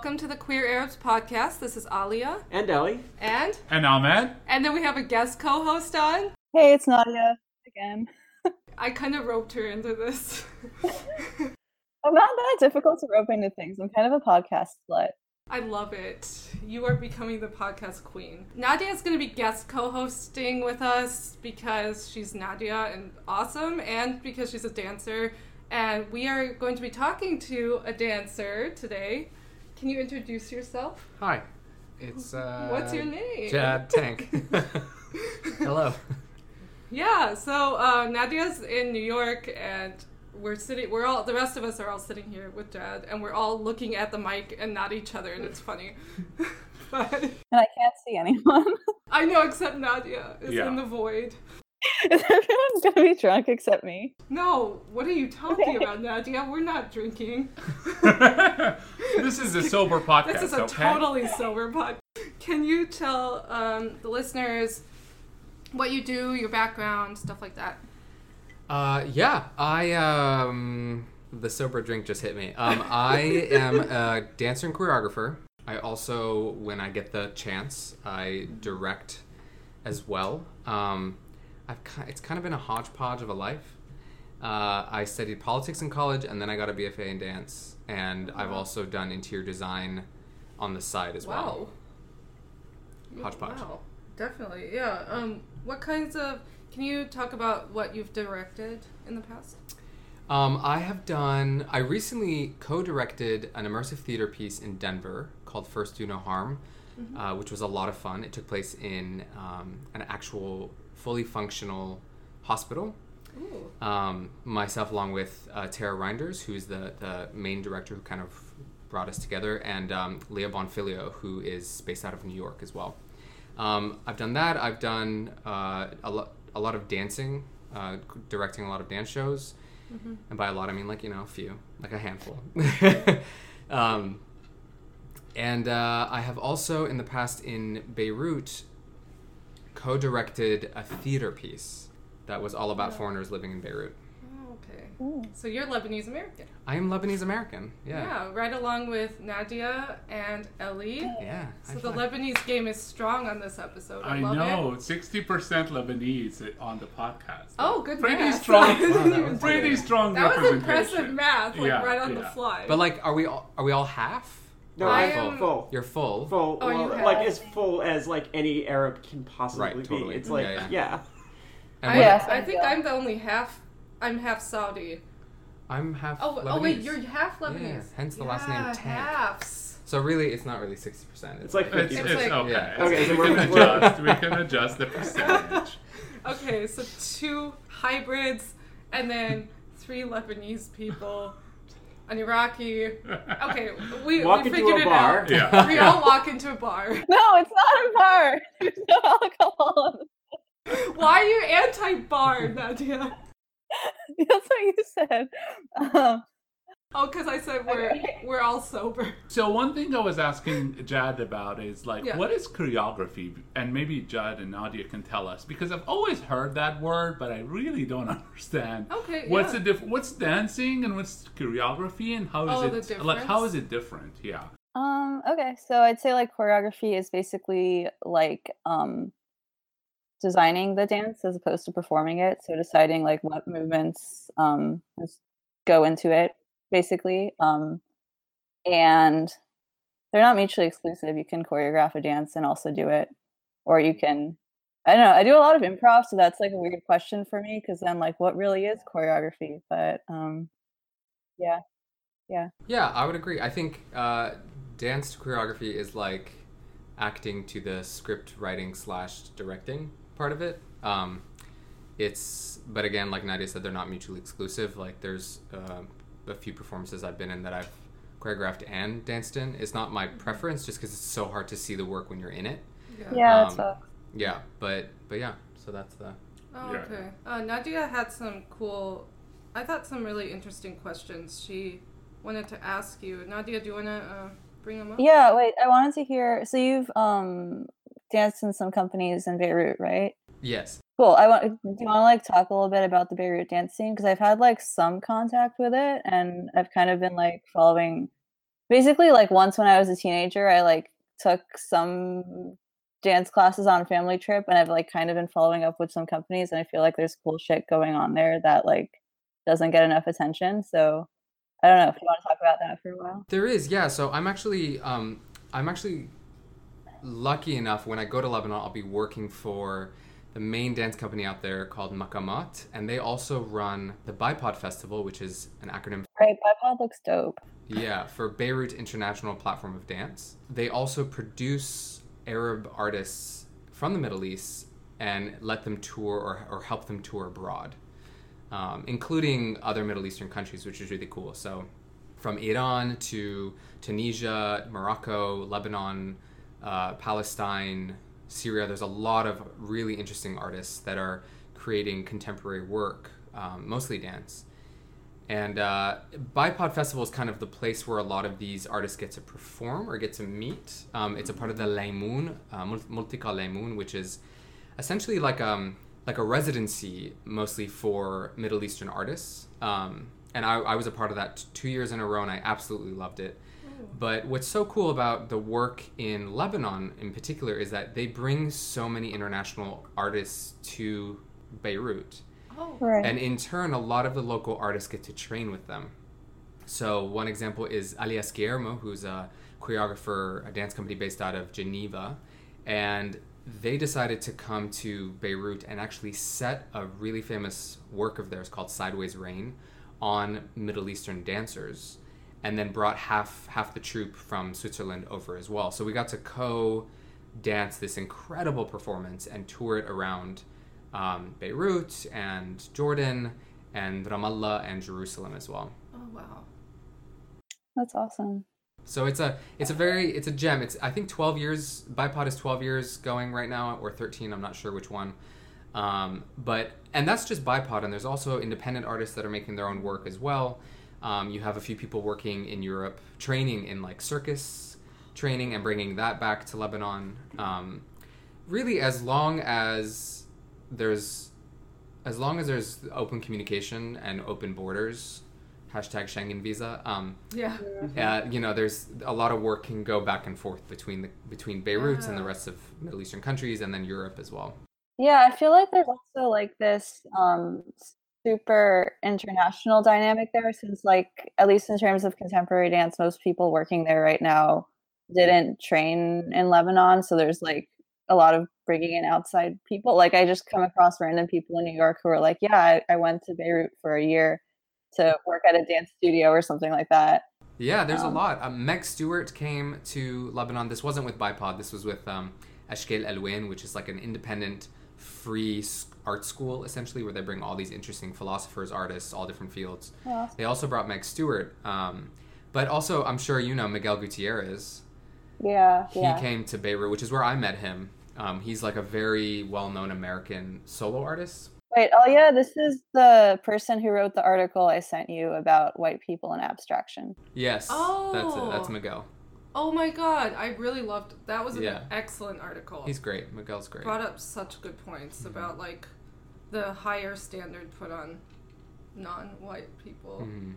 podcast. Welcome to the Queer Arabs podcast. This is Alia And Ellie. and And Ahmed? and then we have a guest co-host on. Hey, it's Nadia again. I kind of roped her into this. I'm not that difficult to rope into things. I'm kind of a podcast slut. I love it. You are becoming the podcast queen. Nadia is going to be guest co-hosting with us because she's Nadia and awesome and because she's a dancer and we are going to be talking to a dancer today. Can you introduce yourself? Hi, it's uh, What's your name? Jadd Tank. Hello. Yeah, so uh, Nadia's in New York, and we're sitting. We're all the rest of us are all sitting here with Jadd, and we're all looking at the mic and not each other, and it's funny. but And I can't see anyone. I know, except Nadia is Yeah. in the void. Is everyone gonna be drunk except me? No, what are you talking about, Nadia? We're not drinking. this is a sober podcast, This is a okay? totally sober pod. Can you tell um, the listeners what you do, your background, stuff like that? Uh, yeah, I um, the sober drink just hit me. Um, I am a dancer and choreographer. I also, when I get the chance, I direct as well. Um, I've ki- it's kind of been a hodgepodge of a life. Uh, I studied politics in college, and then I got a BFA in dance, and I've also done interior design on the side as well. Wow. Hodgepodge. Wow, definitely. Yeah. Um, what kinds of? Can you talk about what you've directed in the past? Um, I have done. I recently co-directed an immersive theater piece in Denver called First Do No Harm, uh, which was a lot of fun. It took place in um, an actual, fully functional hospital. Um, myself, along with uh, Tara Reinders, who's the, the main director who kind of brought us together, and um, Leah Bonfilio, who is based out of New York as well. Um, I've done that. I've done uh, a, lo- a lot of dancing, uh, directing a lot of dance shows. And by a lot, I mean like, you know, a few, like a handful. um, and uh, I have also, in the past in Beirut, co directed a theater piece that was all about Oh. foreigners living in Beirut. Oh, okay. Ooh. So you're Lebanese American. I am Lebanese American. Yeah. Yeah. Right along with Nadia and Ellie. Yeah. So high the five. Lebanese game is strong on this episode. I, I love know, it. 60% Lebanese on the podcast. Oh, good Pretty math. strong. Wow, that was Pretty strong That was impressive math, like Yeah, right on the fly. But like, are we all, are we all half? No, I I'm am- full. You're full. Full. Oh, you have- like as full as like any Arab can possibly Right, be. totally. It's like Yeah, yeah. yeah. And I, what- Yes, I I think feel- I'm the only half. I'm half Saudi. I'm half. Oh, Lebanese. oh wait, you're half Lebanese. Yeah, hence the last name Yeah, Tank. Halves. So really, it's not really sixty percent. It's like It's, 50. it's, It's like- okay. Yeah. Okay, so we we're- can we're- adjust. We can adjust the percentage. Okay, so two hybrids, and then three Lebanese people, an Iraqi. Okay, we, Walk we into figured a it bar. out. Yeah. We all walk into a bar. No, it's not a bar. There's no alcohol. Why are you anti-bar, Nadia? That's what you said. Um, Oh, because I said we're Okay. we're all sober. So one thing I was asking Jadd about is like, Yeah. what is choreography? And maybe Jadd and Nadia can tell us because I've always heard that word, but I really don't understand. Okay, What's yeah. the diff- What's dancing and what's choreography and how is Oh, the it like? How is it different? Yeah. um, okay, so I'd say like choreography is basically like um, designing the dance as opposed to performing it. So deciding like what movements um, is- go into it, basically. Um, and they're not mutually exclusive. You can choreograph a dance and also do it, or you can. I don't know. I do a lot of improv, so that's like a weird question for me because then like, what really is choreography? But um, yeah, yeah, Yeah, I would agree. I think uh, dance to choreography is like acting to the script writing slash directing part of it. Um, it's, but again, like Nadia said, they're not mutually exclusive. Like there's uh, a few performances I've been in that I've choreographed and danced in. It's not my preference, just because it's so hard to see the work when you're in it. yeah, Um, sucks. Yeah, but but yeah. So that's the Oh, Yeah. okay. Uh, Nadia had some cool, I thought some really interesting questions she wanted to ask you. Nadia, do you want to uh, bring them up? Yeah, wait, I wanted to hear. So you've um danced in some companies in Beirut, right? yes. Cool. I want. Do you want to like talk a little bit about the Beirut dance scene? Because I've had like some contact with it, and I've kind of been like following. Basically, like once when I was a teenager, I like took some dance classes on a family trip, and I've like kind of been following up with some companies, and I feel like there's cool shit going on there that like doesn't get enough attention. So I don't know if you want to talk about that for a while. There is, yeah. So I'm actually, um, I'm actually lucky enough when I go to Lebanon, I'll be working for the main dance company out there called Maqamat, and they also run the Bipod Festival, which is an acronym. Right, Bipod looks dope. Yeah, for Beirut International Platform of Dance. They also produce Arab artists from the Middle East and let them tour or, or help them tour abroad, um, including other Middle Eastern countries, which is really cool. So, from Iran to Tunisia, Morocco, Lebanon, uh, Palestine, Syria, there's a lot of really interesting artists that are creating contemporary work, um, mostly dance. And uh, Bipod Festival is kind of the place where a lot of these artists get to perform or get to meet. Um, it's a part of the Laymoun, uh, Multika Laymoun, which is essentially like um like a residency mostly for Middle Eastern artists. Um, and I, I was a part of that two years in a row, and I absolutely loved it. But what's so cool about the work in Lebanon in particular is that they bring so many international artists to Beirut. Oh, Right. And in turn, a lot of the local artists get to train with them. So one example is Alias Guilherme, who's a choreographer, a dance company based out of Geneva, and they decided to come to Beirut and actually set a really famous work of theirs called Sideways Rain on Middle Eastern dancers, and then brought half half the troupe from Switzerland over as well. So we got to co dance this incredible performance and tour it around um, Beirut and Jordan and Ramallah and Jerusalem as well. oh wow. That's awesome. So it's a it's a very it's a gem. It's I think 12 years Bipod is 12 years going right now or 13. I'm not sure which one. Um, but and that's just Bipod and there's also independent artists that are making their own work as well. Um, you have a few people working in Europe training in like circus training and bringing that back to Lebanon. Um, really, as long as there's as long as there's open communication and open borders, hashtag Schengen visa. Um, Yeah. uh, you know, there's a lot of work can go back and forth between the between Beirut and the rest of Middle Eastern countries, and then Europe as well. Yeah, I feel like there's also like this um super international dynamic there since like at least in terms of contemporary dance most people working there right now didn't train in Lebanon so there's like a lot of bringing in outside people like I just come across random people in New York who are like yeah I, I went to Beirut for a year to work at a dance studio or something like that Yeah, there's a Um, lot. Um, Meg Stuart came to Lebanon. This wasn't with Bipod. This was with um, Ashkal Alwan, which is like an independent, free art school, essentially, where they bring all these interesting philosophers, artists, all different fields. Yeah. They also brought Meg Stuart. Um, but also, I'm sure you know Miguel Gutierrez. yeah He yeah came to Beirut, which is where I met him. Um, he's like a very well-known American solo artist. Wait, oh yeah, this is the person who wrote the article I sent you about white people and abstraction. Yes, that's it. That's Oh. Miguel. Oh my god, I really loved that was an Yeah. excellent article. He's great. Miguel's great. brought up such good points about like the higher standard put on non-white people Mhm.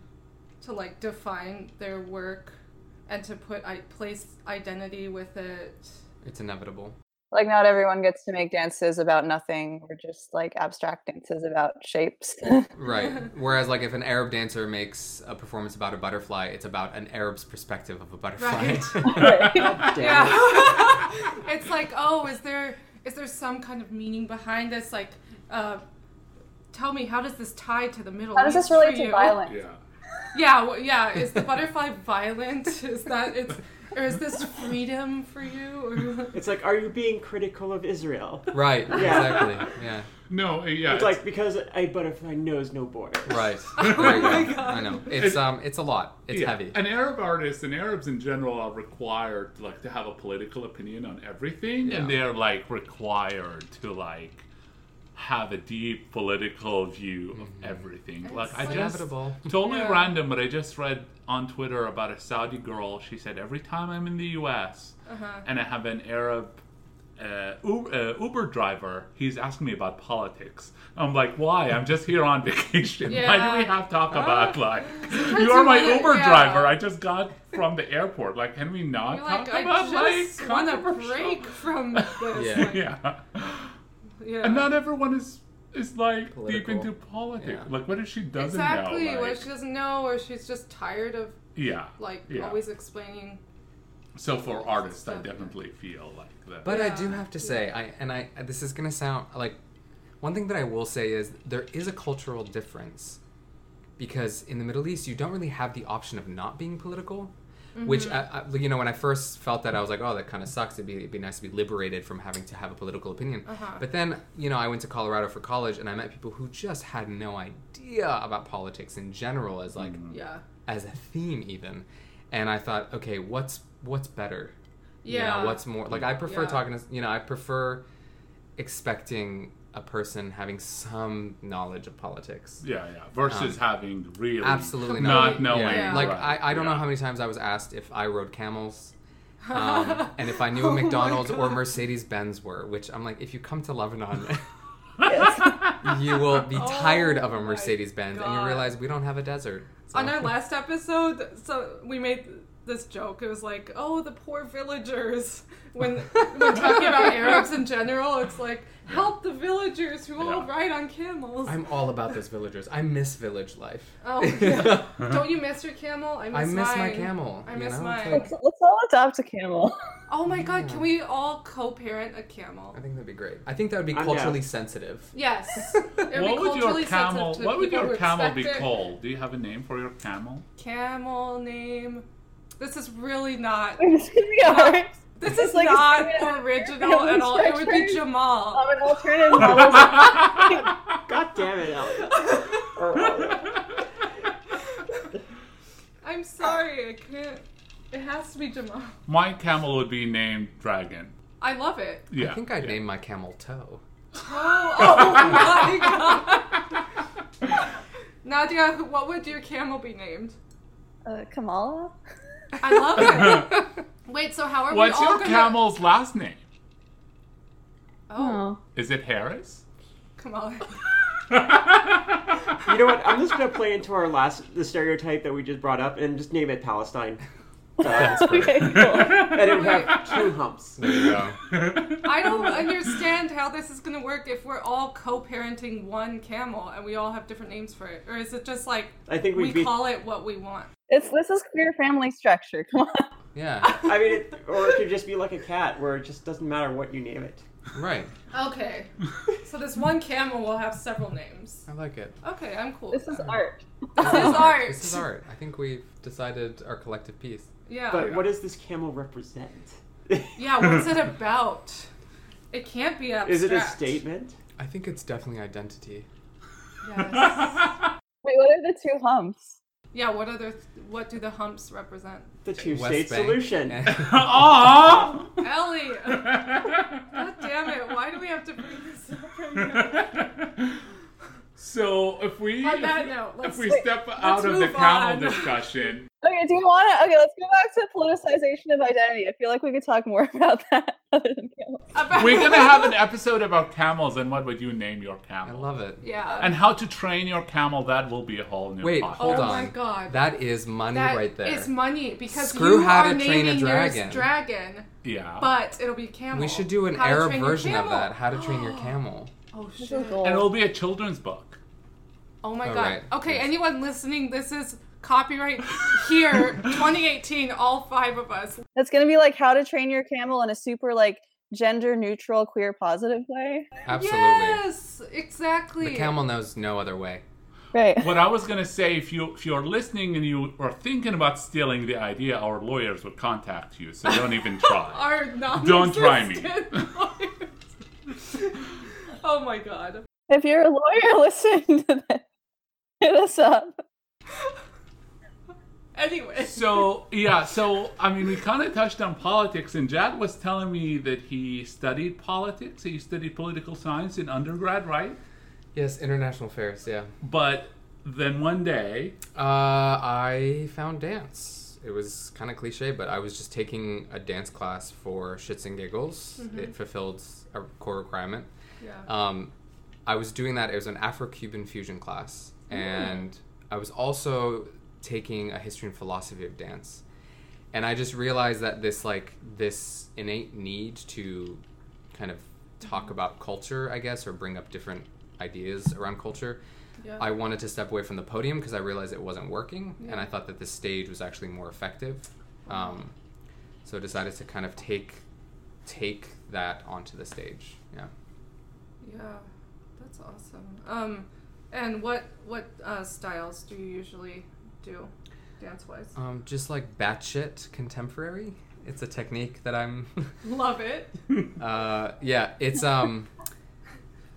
to like define their work and to put I place identity with it. It's inevitable. Like not everyone gets to make dances about nothing or just like abstract dances about shapes. Right. Whereas, like, if an Arab dancer makes a performance about a butterfly, it's about an Arab's perspective of a butterfly. Right. Damn. Yeah. it's like, oh, is there is there some kind of meaning behind this? Like, uh, tell me, how does this tie to the Middle How does East this relate to you? violence? Yeah. Yeah, well, yeah. Is the butterfly violent? Is that it's or is this freedom for you? Or It's like, are you being critical of Israel? right. Yeah. Exactly. Yeah. No, uh, yeah. It's like because a butterfly knows no borders. Right. Oh my. God. I know. It's um. It's a lot. It's yeah, heavy. An Arab artist and Arabs in general are required like to have a political opinion on everything, and they're like required to like have a deep political view of everything. It's like I just Inevitable. totally Yeah. random, but I just read on Twitter about a Saudi girl. She said every time I'm in the U.S. uh-huh. and I have an Arab uh, Uber, uh, Uber driver. He's asking me about politics. I'm like, why? I'm just here on vacation. Why do we have to talk about like you are my wanna- Uber yeah. driver? I just got from the airport. Like, can we not You're talk like, I just like want a break from this. Yeah. Like, yeah. Yeah. And not everyone is is like deep into politics. Yeah. Like, what if she doesn't exactly. know? What Like, she doesn't know, or she's just tired of yeah. like Yeah. always explaining. So for artists, I definitely feel like that. But I do have to say, I and I this is gonna sound like one thing that I will say is there is a cultural difference because in the Middle East you don't really have the option of not being political. Which I, I, you know, when I first felt that, I was like, "Oh, that kind of sucks." It'd be, it'd be nice to be liberated from having to have a political opinion. Uh-huh. But then, you know, I went to Colorado for college, and I met people who just had no idea about politics in general, as like Yeah. as a theme even and i thought okay what's what's better You know, Yeah. what's more like i prefer Yeah. talking to you know i prefer expecting a person having some knowledge of politics yeah, yeah. Versus having really absolutely not not knowing. yeah. Yeah. like right, I, I don't know how many times i was asked if i rode camels um, and if i knew Oh what my mcdonald's or God. mercedes-benz were which i'm like if you come to lebanon Yes. you will be Oh tired of a mercedes-benz and you realize we don't have a desert So- On our last episode, so we made this joke. It was like, "Oh, the poor villagers." When when talking about Arabs in general, it's like, "Help the villagers who all ride on camels." i'm all about those villagers i miss village life oh, yeah. don't you miss your camel? I miss, mine. I miss my camel. I you miss know? Mine. like- let's, let's all adopt a camel. Oh my god, can we all co-parent a camel? I think that'd be great. I think that would be I'm culturally sensitive. Yes. It would be What would your camel? sensitive to What would your camel be expect it. called? Do you have a name for your camel? Camel name. This is really not. It's gonna be hard. This is like not original at all. It would be Structured. Jamal. Um, an alternative. God damn it, Elliot. Or Elliot. I'm sorry, I can't. It has to be Jamal. My camel would be named Dragon. I love it. Yeah. I think I'd yeah. name my camel Toe. Oh, oh my god. Nadia, what would your camel be named? Uh, Kamala? I love it. Wait, so how are What's we all your gonna... camel's last name? Oh, oh. Is it Harris? come on. You know what? I'm just gonna play into our last the stereotype that we just brought up and just name it Palestine. Uh, okay, cool. and it would have two humps. There you go. I don't understand how this is gonna work if we're all co-parenting one camel and we all have different names for it, or is it just like I think we be. call it what we want? It's this is queer family structure. Come on. Yeah, I mean, it, or it could just be like a cat, where it just doesn't matter what you name it. right. Okay, so this one camel will have several names. I like it. Okay, I'm cool. This is art. This is art. This is art. I think we've decided our collective piece. Yeah. But what does this camel represent? yeah. What's it about? It can't be abstract. Is it a statement? I think it's definitely identity. Yes. Wait, what are the two humps? yeah. What other? What do the humps represent? The two West state Bank solution. and- Aww! Ellie. God damn it! Why do we have to bring this up right so if we On that if, note, let's we step out of the camel on. discussion, Okay, do you want to? Okay, let's go back to politicization of identity. I feel like we could talk more about that other than camels. We're gonna have an episode about camels and what would you name your camel? I love it. Yeah. And how to train your camel. That will be a whole new. Wait, podcast. hold oh my god. That is money That right there. is money because Screw you How are to Train a Dragon. dragon, Yeah. but it'll be camel. we should do an How Arab version of that. How to train your camel. Oh This shit. and it'll be a children's book. Oh my Oh, god. right. Okay, Yes. anyone listening, this is copyright here, 2018, all five of us. That's gonna be like how to train your camel in a super like gender neutral, queer positive way. Absolutely. Yes, exactly. The camel knows no other way. Right. What I was gonna say, if you if you're listening and you are thinking about stealing the idea, our lawyers would contact you. So don't even try. Are not Don't try me. oh my god. If you're a lawyer listening to this, hit us up. Anyway. so yeah, so I mean, we kind of touched on politics, and Jadd was telling me that he studied politics. He studied political science in undergrad, right? Yes, international affairs. Yeah. But then one day, Uh, I found dance, it was kind of cliche, but I was just taking a dance class for shits and giggles. It fulfilled a core requirement. Yeah. Um, I was doing that. It was an Afro-Cuban fusion class, and I was also taking a history and philosophy of dance. And I just realized that this like this innate need to kind of talk about culture, I guess, or bring up different ideas around culture. yeah. I wanted to step away from the podium because I realized it wasn't working, and I thought that the stage was actually more effective. Um, so I decided to kind of take take that onto the stage. Yeah. yeah. That's awesome. Um, and what what uh, styles do you usually do, dance wise? Um, just like batshit contemporary. It's a technique that I'm. Love it. uh, yeah, it's um,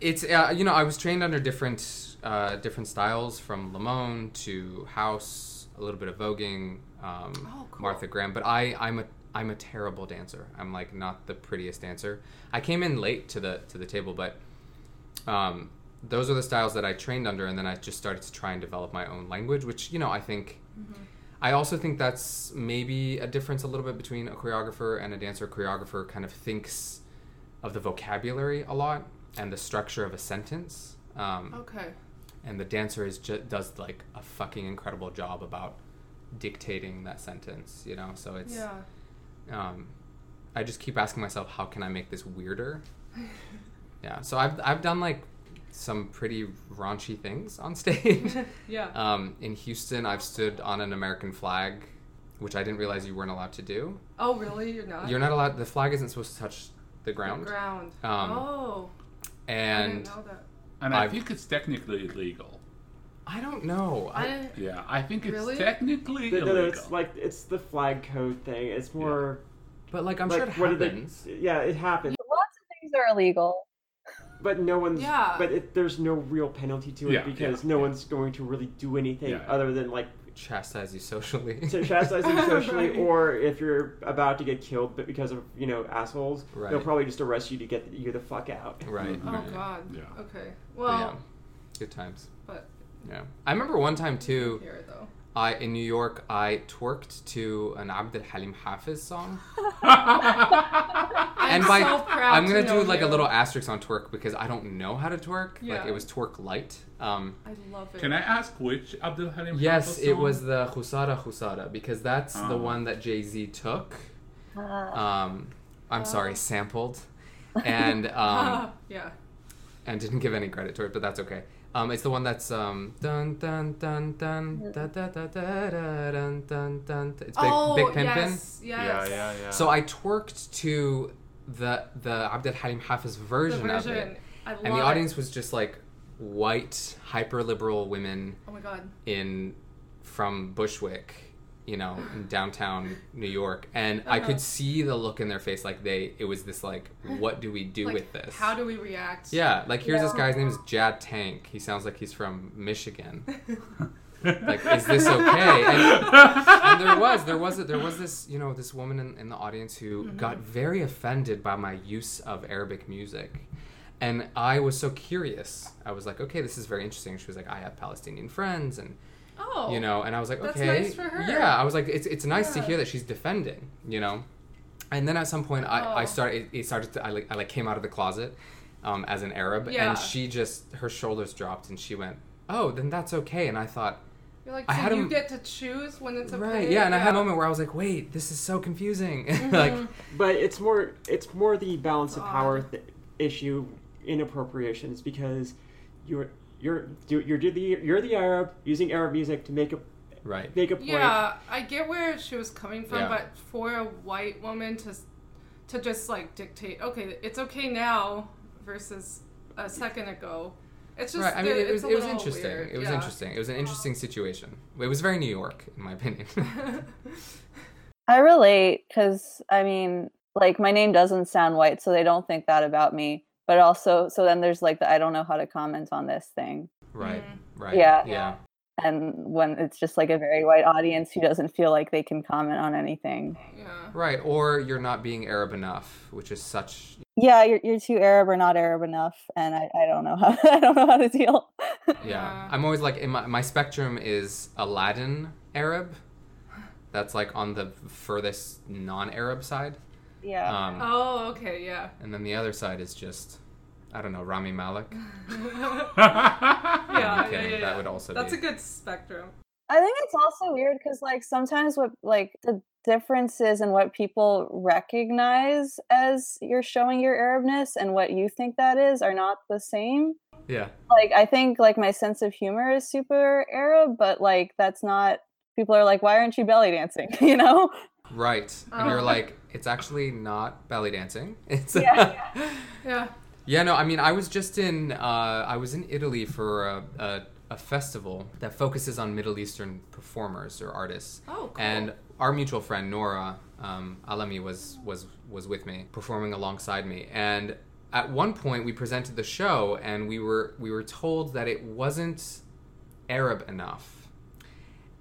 it's uh, you know I was trained under different uh, different styles from Limón to house, a little bit of voguing, um, Oh, cool. Martha Graham. But I I'm a I'm a terrible dancer. I'm like not the prettiest dancer. I came in late to the to the table, but um, those are the styles that I trained under, and then I just started to try and develop my own language, which you know I think. I also think that's maybe a difference a little bit between a choreographer and a dancer. A choreographer kind of thinks of the vocabulary a lot and the structure of a sentence, um, Okay. and the dancer is ju- does like a fucking incredible job about dictating that sentence. You know, so it's Yeah. um, I just keep asking myself, how can I make this weirder? yeah, so I've I've done like some pretty raunchy things on stage. Yeah. um, in Houston, I've stood on an American flag, which I didn't realize you weren't allowed to do. oh, really? You're not. You're not allowed. The flag isn't supposed to touch the The ground. ground. Um, oh. I And didn't know that. And I I've- think it's technically illegal. I don't know. I I. Yeah, I think it's Really? technically No, no, it's like it's the flag code thing. It's more but like I'm like sure it what they- happens. yeah, it happens, Lots of things are illegal. But no one's. Yeah. But it, there's no real penalty to it Yeah, because yeah, no yeah. one's going to really do anything Yeah. other than like Chastise you socially. to chastise you socially, Right. or if you're about to get killed, but because of you know assholes, they'll probably just arrest you to get you the fuck out. right. Mm-hmm. Oh right. God. Yeah. Okay. Well, yeah, good times. but Yeah, I remember one time too. here though. I in New York, I twerked to an Abd al Halim Hafiz song. I'm and by so proud I'm gonna do know like a little asterisk on twerk because I don't know how to twerk. Like it was twerk light. Um, I love it. Can I ask which Abdul Halim? yes, Hafiz it was the Khusara Khusara because that's the Oh. one that Jay Z took. Ah. Um, I'm Oh. sorry, sampled, and um, yeah. and didn't give any credit to it, but that's okay. Um, it's the one that's um dun dun dun dun da da da da da dun dun dun. It's big oh big pimpin'. yes, yes. yeah. yeah, yeah. So I twerked to the the Abd al Halim Hafiz The version, of it, I love and the it. audience was just like white, hyper liberal women Oh my god. in from Bushwick, you know, in downtown New York, and I Uh-huh. could see the look in their face, like they, it was this like, what do we do Like, with this? How do we react? yeah, like here's this Yeah. guy's name is Jadd Tank. He sounds like he's from Michigan. like, is this okay? And, and there was, there was, there was this, you know, this woman in, in the audience who Mm-hmm. got very offended by my use of Arabic music. And I was so curious. I was like, okay, this is very interesting. She was like, I have Palestinian friends, and Oh. you know and i was like That's okay nice for her. yeah i was like it's, it's nice to hear that she's defending you know and then at some point i, I Oh. started it started to I like, I like came out of the closet um, as an arab Yeah. and she just her shoulders dropped and she went oh then that's okay and i thought You're like, I so had you a- get to choose when it's okay. right yeah and i had a moment where i was like wait this is so confusing like Mhm. But it's more it's more the balance of power th- issue in appropriations because you're you're you're you're the you're the Arab using Arab music to make a right make a point. Yeah, I get where she was coming from, Yeah. but for a white woman to to just like dictate, okay, it's okay now versus a second ago. It's just right i mean it it's was a it was little interesting weird, it was yeah. interesting it was an interesting situation it was very new york in my opinion I relate because I mean, like my name doesn't sound white, so they don't think that about me. But also, so then there's like the I don't know how to comment on this thing. right Mhm. right Yeah. yeah And when it's just like a very white audience who doesn't feel like they can comment on anything. yeah. Right, or you're not being Arab enough, which is such Yeah, you're, you're too Arab or not Arab enough, and I, I don't know how I don't know how to deal. yeah. Yeah. I'm always like in my my spectrum is Aladdin Arab. That's like on the furthest non-Arab side. Yeah. Um, Oh, okay, yeah. And then the other side is just, I don't know, Rami Malek. Yeah, I'm yeah, yeah, That would also be. That's be. a good spectrum. I think it's also weird because like sometimes what like the differences in what people recognize as you're showing your Arabness and what you think that is are not the same. Yeah. Like I think like my sense of humor is super Arab, but like that's not people are like, why aren't you belly dancing? you know? Right. And you're Oh. like, it's actually not belly dancing. It's Yeah. Yeah. Yeah, no, I mean, I was just in, uh, I was in Italy for a, a, a festival that focuses on Middle Eastern performers or artists. Oh, cool. And our mutual friend Nora um, Alami was was was with me, performing alongside me. And at one point, we presented the show, and we were we were told that it wasn't Arab enough.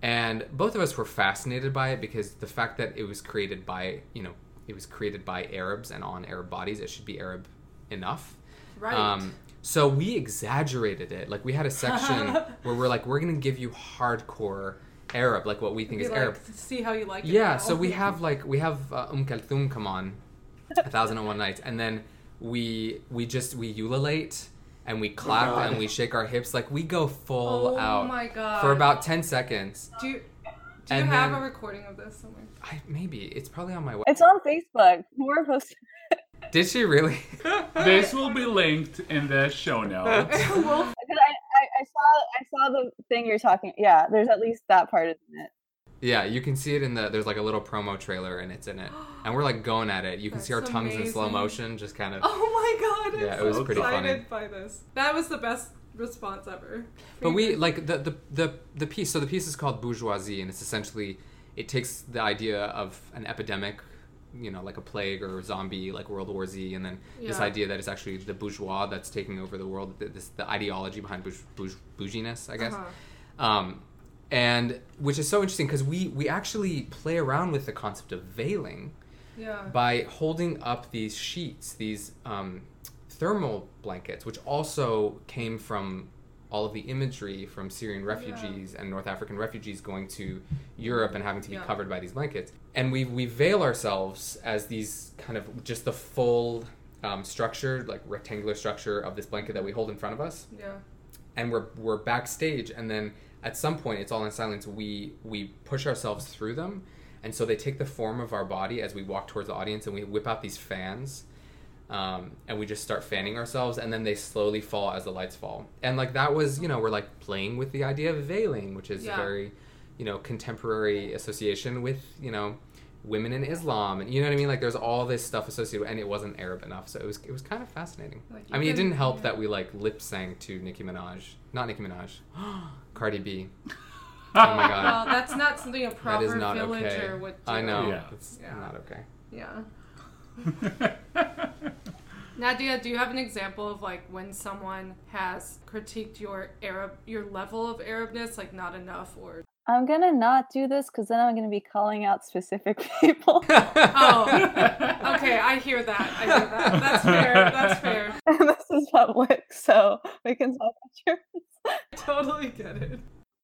And both of us were fascinated by it because the fact that it was created by you know it was created by Arabs and on Arab bodies, it should be Arab enough. right. Um, so we exaggerated it. Like we had a section where we're like, we're gonna give you hardcore Arab, like what we think is like, Arab. See how you like it. Yeah. now. So we have like we have uh, Um Kalthum come on, a thousand and one nights, and then we we just we ululate and we clap oh God. and we shake our hips like we go full Oh out my god. for about ten seconds. Do you, do you and have then- a recording of this somewhere? I, maybe it's probably on my website. It's on Facebook. More posted. Did she really? this will be linked in the show notes. well, Because I, I, I saw I saw the thing you're talking. Yeah, there's at least that part in it. Yeah, you can see it in the. There's like a little promo trailer and it's in it, and we're like going at it. You can see our tongues in slow amazing. motion, just kind of. oh my god. I'm Yeah, it so was pretty funny. excited by this. That was the best response ever. But we like the, the the the piece. So the piece is called BourgeoisZ, and it's essentially it takes the idea of an epidemic, you know, like a plague or a zombie, like World War Z, and then this Yeah. idea that it's actually the bourgeois that's taking over the world. th- This the ideology behind bourge, bourge, bouginess, I guess. Uh-huh. Um, and which is so interesting because we we actually play around with the concept of veiling Yeah. by holding up these sheets, these um, thermal blankets, which also came from all of the imagery from Syrian refugees and North African refugees going to Europe and having to be Yeah. covered by these blankets. And we, we veil ourselves as these kind of just the full um, structure, like rectangular structure of this blanket that we hold in front of us Yeah. and we're we're backstage and then at some point it's all in silence. We we push ourselves through them. And so they take the form of our body as we walk towards the audience and we whip out these fans um, and we just start fanning ourselves and then they slowly fall as the lights fall. And like that was you know we're like playing with the idea of veiling which is Yeah. very you know contemporary association with you know women in islam. And you know what i mean? Like there's all this stuff associated with, and it wasn't arab enough so it was it was kind of fascinating. I mean it didn't help that we like lip sang to nicki minaj. Not nicki minaj cardi b oh my god Well, that's not something a that proper is not villager okay would do. i know Yeah. it's Yeah. not okay Yeah. Nadia, do you have an example of like when someone has critiqued your Arab, your level of Arabness, like not enough, or I'm gonna not do this because then I'm gonna be calling out specific people. oh, okay, I hear that. I hear that. That's fair. That's fair. and this is public, so we can talk about yours. Totally get it.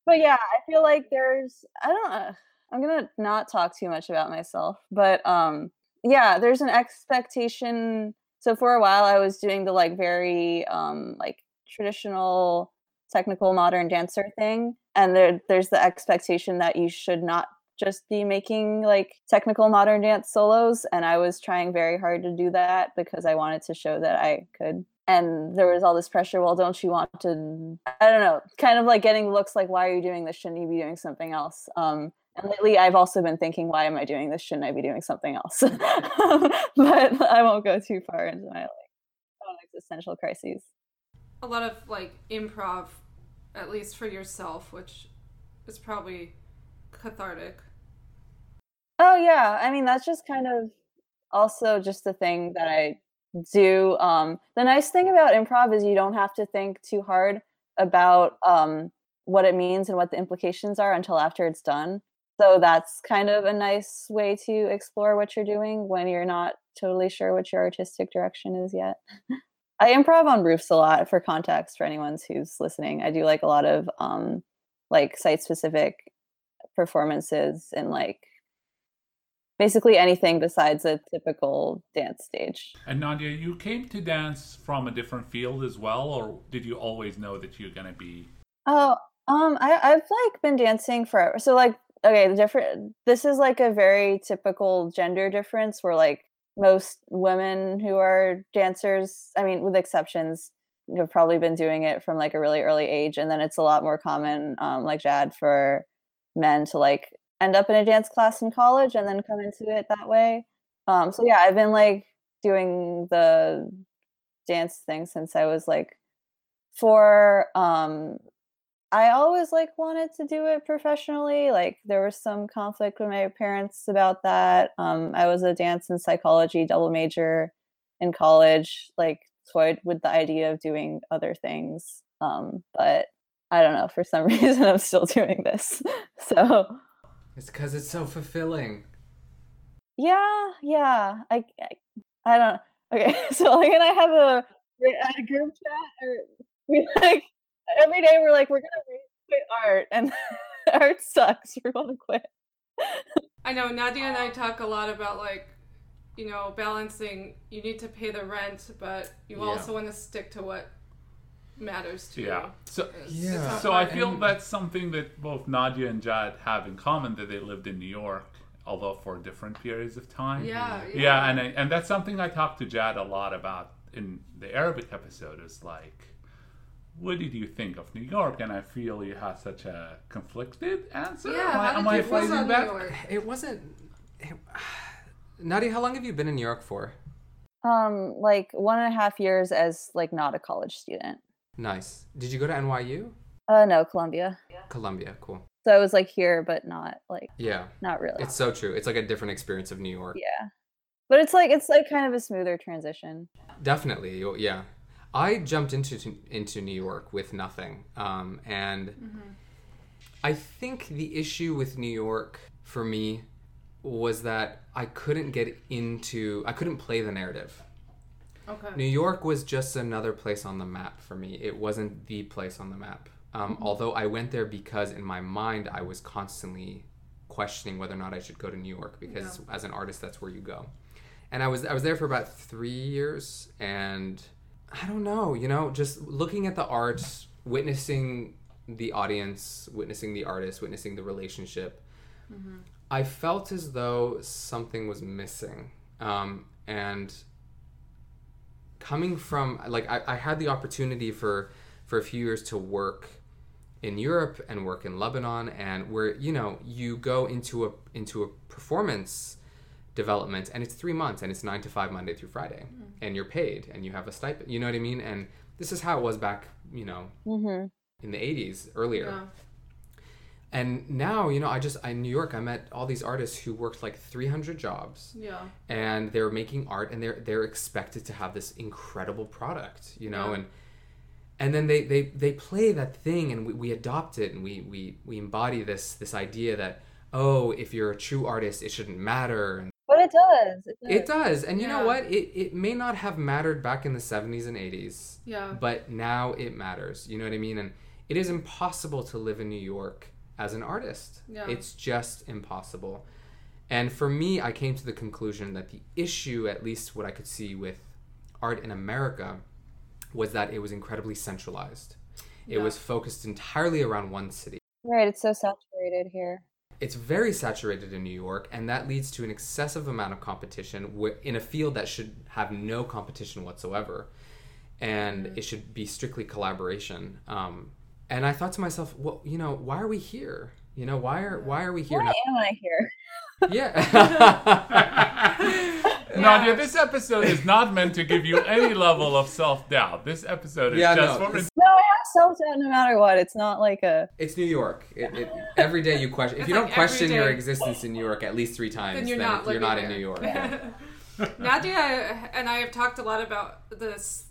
But yeah, I feel like there's I don't know. I'm gonna not talk too much about myself, but um yeah, there's an expectation. So for a while I was doing the like very um like traditional technical modern dancer thing and there there's the expectation that you should not just be making like technical modern dance solos and I was trying very hard to do that because I wanted to show that I could. And there was all this pressure well don't you want to i don't know kind of like getting looks like why are you doing this? Shouldn't you be doing something else? Um and lately i've also been thinking why am i doing this? Shouldn't i be doing something else? But i won't go too far into my like own existential crises. A lot of like improv, at least for yourself, which is probably cathartic. Oh yeah, I mean that's just kind of also just the thing that I do. Um, the nice thing about improv is you don't have to think too hard about um, what it means and what the implications are until after it's done. So that's kind of a nice way to explore what you're doing when you're not totally sure what your artistic direction is yet. I improv on roofs a lot for context for anyone who's listening. I do like a lot of um, like site specific performances and like basically anything besides a typical dance stage. And Nadia, you came to dance from a different field as well, or did you always know that you're gonna be? Oh, um, I I've like been dancing forever. So like, okay, the different. This is like a very typical gender difference where like most women who are dancers, I mean, with exceptions, have probably been doing it from like a really early age, and then it's a lot more common, um, like Jadd, for men to like end up in a dance class in college and then come into it that way. Um, so yeah, I've been like doing the dance thing since I was like four. Um, I always like wanted to do it professionally. Like there was some conflict with my parents about that. Um, I was a dance and psychology double major in college, like toyed with the idea of doing other things. Um, but I don't know, for some reason I'm still doing this. so It's because it's so fulfilling. yeah, yeah. I, I, I don't okay, so like and I have a a group chat or we like every day we're like we're gonna quit art and art sucks. We're gonna quit. I know Nadia and I um talk a lot about like, you know, balancing. You need to pay the rent, but you Yeah. also want to stick to what matters to Yeah. you. So, It's- it's Yeah. not so I fun. feel that's something that both Nadia and Jadd have in common that they lived in New York, although for different periods of time. Yeah, yeah. Yeah, and I, and that's something I talked to Jadd a lot about in the Arabic episode. Is like, what did you think of New York? And I feel you had such a conflicted answer. Yeah, am I, how am did I you feel phrasing that? New York? It wasn't. It, Nadia, how long have you been in New York for? Um, like one and a half years as like not a college student. Nice. Did you go to NYU? Uh, no, Columbia. Yeah. Columbia. Cool. So I was like here, but not like Yeah. not really. It's so true. It's like a different experience of New York. yeah, but it's like it's like kind of a smoother transition. Definitely. you- Yeah. I jumped into into New York with nothing, um, and I think the issue with New York for me was that I couldn't get into. I couldn't play the narrative. Okay. New York was just another place on the map for me. It wasn't the place on the map. Um, Although I went there because in my mind I was constantly questioning whether or not I should go to New York because as an artist that's where you go. And I was I was there for about three years, and I don't know, you know, just looking at the art, witnessing the audience, witnessing the artist, witnessing the relationship. I felt as though something was missing, um, and coming from like I, I had the opportunity for for a few years to work in Europe and work in Lebanon and where you know you go into a into a performance development and it's three months and it's nine to five Monday through Friday and you're paid and you have a stipend you know what I mean and this is how it was back you know Mm-hmm. in the 80s earlier Yeah. and now you know I just in New York I met all these artists who worked like 300 jobs Yeah. and they're making art and they're they're expected to have this incredible product you know Yeah. and and then they they they play that thing and we, we adopt it and we we we embody this this idea that oh if you're a true artist it shouldn't matter and But it does. It does. it does and you know what it it may not have mattered back in the 70s and 80s Yeah. but now it matters you know what i mean and it is impossible to live in new york as an artist Yeah. it's just impossible and for me i came to the conclusion that the issue at least what i could see with art in america was that it was incredibly centralized it Yeah. was focused entirely around one city Right. It's so saturated here. It's very saturated in New York, and that leads to an excessive amount of competition in a field that should have no competition whatsoever, and it should be strictly collaboration. Um, and I thought to myself, well, you know, why are we here? You know, why are why are we here? Why am I here? yeah. Nadia, this episode is not meant to give you any level of self doubt. This episode is Yeah, just no, for this- No, I have self doubt no matter what. It's not like a. it's New York. It, it, every day you question. If It's you like don't question every your existence in New York at least three times, Then you're then not. you're not in. New York. Nadia and I have talked a lot about this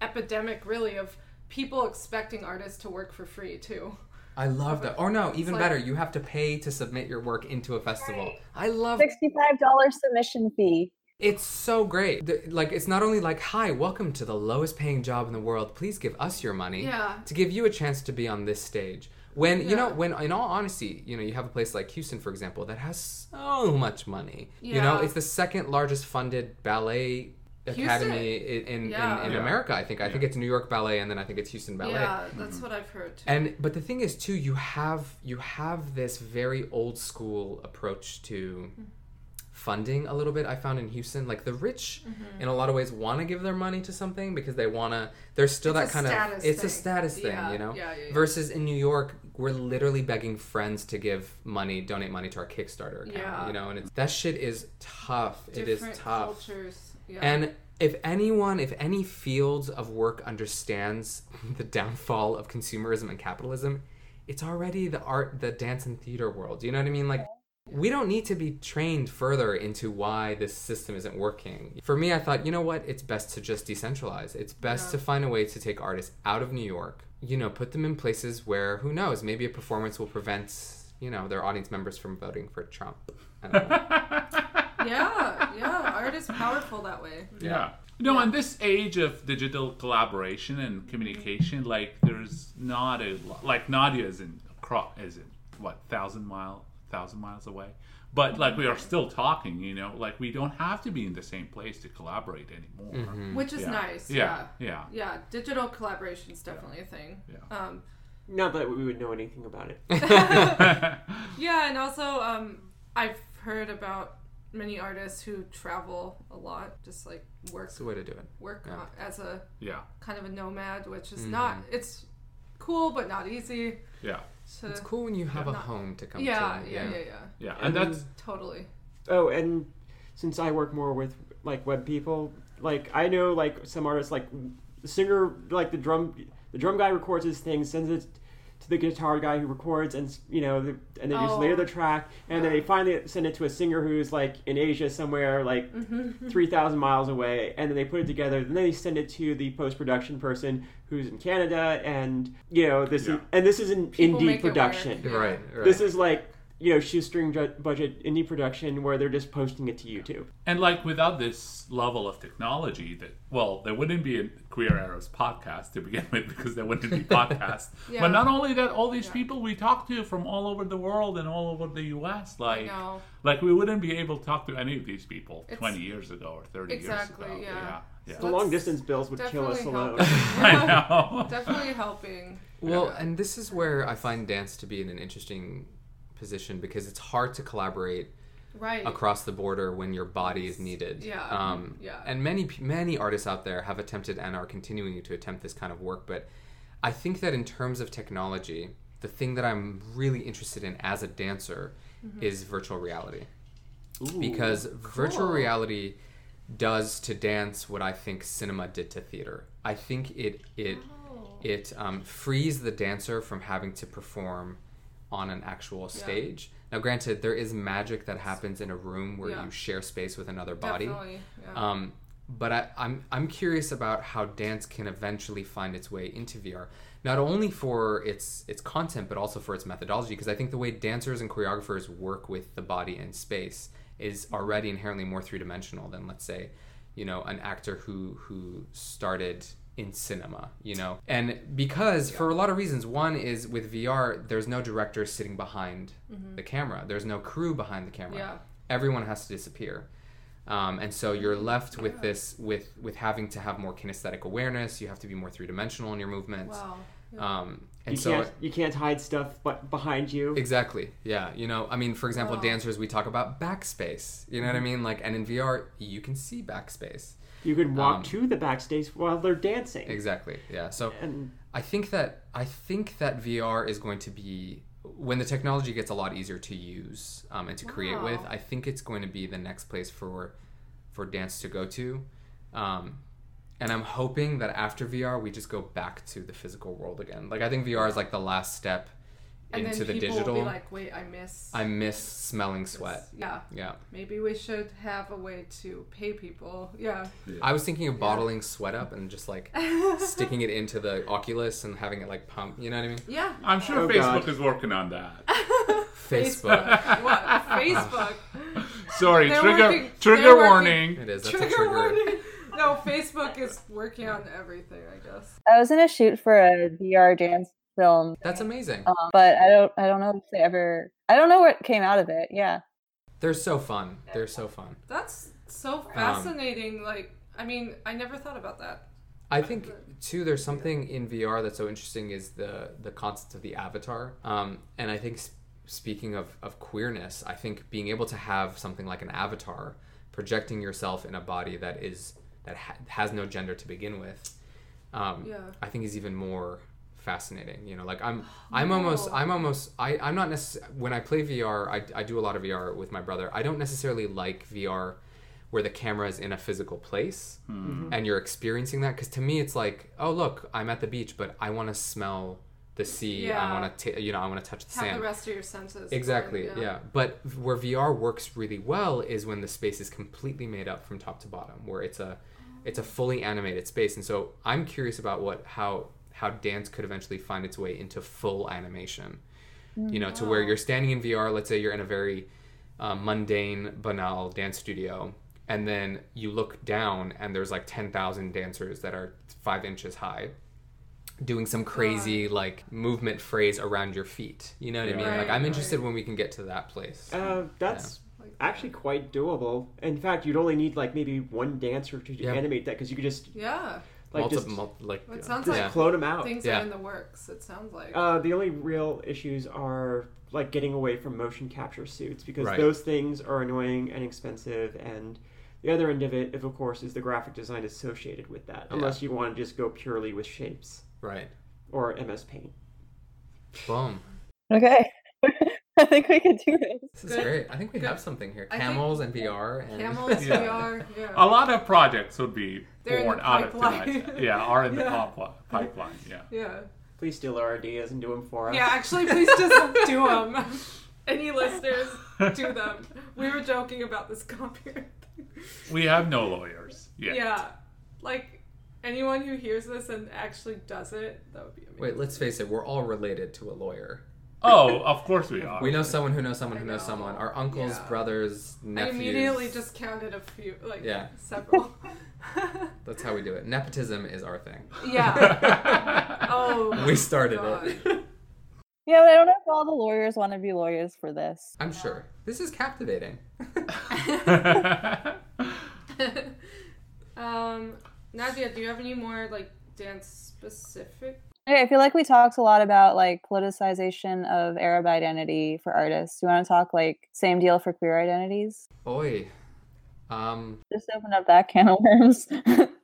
epidemic, really, of people expecting artists to work for free too. I love that. Or no, even like- better, you have to pay to submit your work into a festival. I love $65 submission fee. It's so great. The- Like it's not only like, "Hi, welcome to the lowest paying job in the world. Please give us your money." Yeah. To give you a chance to be on this stage. When you know, when in all honesty, you know, you have a place like Houston, for example, that has so much money. You know, it's the second largest funded ballet academy in in, Yeah. in, in Yeah. America. I think. I think it's New York Ballet, and then I think it's Houston Ballet. Yeah, that's what I've heard too. And but the thing is too, you have you have this very old school approach to mm-hmm. Funding a little bit. I found in Houston, like the rich, Mm-hmm. in a lot of ways, want to give their money to something because they want to. There's still It's that kind of status it's a thing. status thing, Yeah, you know. yeah, yeah. Versus in New York, we're literally begging friends to give money, donate money to our Kickstarter account, Yeah. you know, and it's that shit is tough. it is Different tough. cultures. Yeah. And if anyone, if any fields of work understands the downfall of consumerism and capitalism, it's already the art, the dance and theater world. You know what I mean? Like, we don't need to be trained further into why this system isn't working. For me, I thought, you know what? It's best to just decentralize. It's best Yeah. to find a way to take artists out of New York, you know, put them in places where, who knows, maybe a performance will prevent, you know, their audience members from voting for Trump. I don't know. yeah, yeah, art is powerful that way. Yeah. You know, in this age of digital collaboration and mm-hmm. communication, like there's not a lo- like Nadia is in across is in what thousand mile thousand miles away, but like we are still talking. You know, like we don't have to be in the same place to collaborate anymore. Which is Yeah. nice. Yeah, Yeah. yeah. Yeah, digital collaboration is definitely a thing. Yeah. Um, Not that we would know anything about it. yeah, and also um, I've heard about many artists who travel a lot, just like work That's the way to do it. work Yeah. on, as a yeah, kind of a nomad, which is Mm-hmm. not. It's cool, but not easy. yeah, To, It's cool when you have a home to come Yeah, to. yeah, yeah, yeah, yeah, And and that's Totally. Oh, and since I work more with like web people, like I know like some artists like the singer like the drum the drum guy records his thing, sends it to the guitar guy who records and you know the, and they just Oh. layer the track and then they finally send it to a singer who's like in Asia somewhere like Mm-hmm. 3000 miles away and then they put it together and then they send it to the post-production person who's in Canada and you know this Yeah. is and this is an People indie production Right, right. this is like you know shoestring budget indie production where they're just posting it to YouTube. And like without this level of technology, that well, there wouldn't be a Queer Arabs podcast to begin with because there wouldn't be podcasts. Yeah. But not only that, all these Yeah. people we talk to from all over the world and all over the U.S. Like, like we wouldn't be able to talk to any of these people It's- twenty years ago or thirty Exactly, years ago. yeah. yeah, The Let's long distance bills would kill us definitely alone. I know. Definitely helping. Well, Yeah. and this is where I find dance to be in an interesting position because it's hard to collaborate Right. across the border when your body is needed. Yeah, Um, yeah. And many many artists out there have attempted and are continuing to attempt this kind of work, but I think that in terms of technology, the thing that I'm really interested in as a dancer Mm-hmm. is virtual reality. Ooh. because virtual reality does to dance what I think cinema did to theater. I think it it Oh. it um, frees the dancer from having to perform on an actual stage. Now, granted, there is magic that happens in a room where Yeah. you share space with another body. Definitely. Yeah. Um, but I, I'm I'm curious about how dance can eventually find its way into VR, not only for its its content but also for its methodology. Because I think the way dancers and choreographers work with the body and space is already inherently more three dimensional than let's say, you know, an actor who who started in cinema, you know. And because for a lot of reasons, one is with VR, there's no director sitting behind the camera. There's no crew behind the camera. Yeah. Everyone has to disappear um, and so you're left with this with with having to have more kinesthetic awareness you have to be more three-dimensional in your movements wow. Yeah. um, and you so can't you can't hide stuff but behind you. exactly yeah you know i mean for example Wow. dancers we talk about backspace you know what i mean like and in vr you can see backspace You can walk Um, to the backstage while they're dancing. exactly yeah so And I think that I think that VR is going to be when the technology gets a lot easier to use um, and to create with. I think it's going to be the next place for for dance to go to, um, and I'm hoping that after VR we just go back to the physical world again. Like I think VR is like the last step and into then the people digital. will be like, "Wait, I miss." I miss smelling sweat. Yeah. Yeah, Maybe we should have a way to pay people. Yeah. I was thinking of bottling sweat up and just like sticking it into the Oculus and having it like pump. You know what I mean? Yeah. I'm sure Oh, Facebook God. is working on that. Facebook. what? Facebook. Sorry, They're trigger working- trigger they're working- warning. It is. That's Trigger, a trigger. warning. No, Facebook is working on everything. I guess. I was in a shoot for a VR dance film, That's amazing. um, but I don't I don't know if they ever I don't know what came out of it. Yeah. They're so fun. They're so fun. That's so Um, fascinating. like, I mean, I never thought about that. I think too. There's something in VR that's so interesting is the the concept of the avatar. Um, and I think s- speaking of of queerness, I think being able to have something like an avatar projecting yourself in a body that is that ha- has no gender to begin with, um, Yeah. I think is even more fascinating. You know, like I'm I'm almost oh. I'm almost I I'm not necessarily when I play VR. I I do a lot of VR with my brother. I don't necessarily like VR where the camera is in a physical place mm-hmm. and you're experiencing that because to me it's like oh look i'm at the beach but i want to smell the sea yeah. i want to you know i want to touch the sand. Have sand the rest of your senses. exactly going, yeah. but where vr works really well is when the space is completely made up from top to bottom where it's a it's a fully animated space and so i'm curious about what how how dance could eventually find its way into full animation you know to where you're standing in vr let's say you're in a very uh, mundane banal dance studio and then you look down and there's like 10,000 dancers that are five inches high doing some crazy like movement phrase around your feet you know what i mean Right, like i'm right. interested when we can get to that place Uh, that's Like, actually quite doable. In fact, you'd only need like maybe one dancer to Yeah. animate that because you could just yeah. Like Multi- just, mul- like It uh, sounds just yeah. clone them out. Things Yeah. are in the works. It sounds like. Uh, the only real issues are like getting away from motion capture suits because Right. those things are annoying and expensive and the other end of it if of course is the graphic design associated with that Yeah. unless you want to just go purely with shapes right or ms paint boom Okay. I think we could do this. this is Good. great i think we Good. have something here I think- camels and vr and Camels, Yeah. VR, yeah. A lot of projects would be They're in born the out of pipeline. tonight. Yeah, are in the Yeah. pipeline. pipeline. Yeah. yeah. please steal our ideas and do them for us Yeah, actually, please just do them. Any listeners, do them. We were joking about this copyright thing. We have no lawyers. Yeah. Yeah. Like, anyone who hears this and actually does it, that would be amazing. wait let's face it we're all related to a lawyer Oh, of course we are. we know someone who knows someone I who knows someone our uncles Yeah. brothers I immediately just counted a few, like, Yeah. several. that's how we do it nepotism is our thing yeah. Oh. we started God. it Yeah, but I don't know if all the lawyers want to be lawyers for this. i'm sure this is captivating um, Nadia, do you have any more, like, dance specific? Okay, I feel like we talked a lot about like politicization of Arab identity for artists. Do you want to talk like same deal for queer identities? Oi. Um, Just open up that can of worms.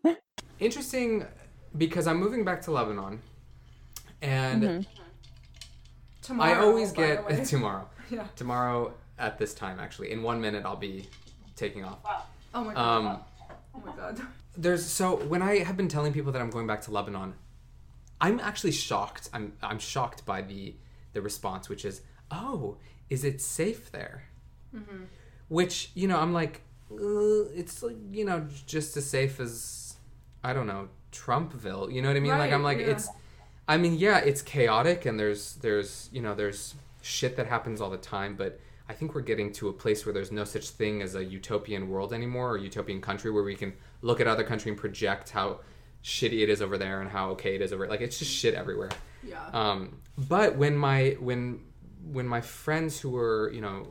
interesting because I'm moving back to Lebanon, and Mhm. Tomorrow. I always get tomorrow. Yeah. Tomorrow at this time, actually, in one minute, I'll be taking off. Oh my god. Um, oh my god. there's so when I have been telling people that I'm going back to Lebanon, I'm actually shocked. I'm I'm shocked by the the response, which is, "Oh, is it safe there?" Mm-hmm. Which you know, I'm like, uh, it's like you know just as safe as I don't know Trumpville. You know what I mean? like I'm like yeah. it's. I mean, yeah, it's chaotic and there's there's you know there's shit that happens all the time, but I think we're getting to a place where there's no such thing as a utopian world anymore or utopian country where we can look at other country and project how shitty it is over there and how okay it is over like it's just shit everywhere. Yeah. Um, but when my when when my friends who were you know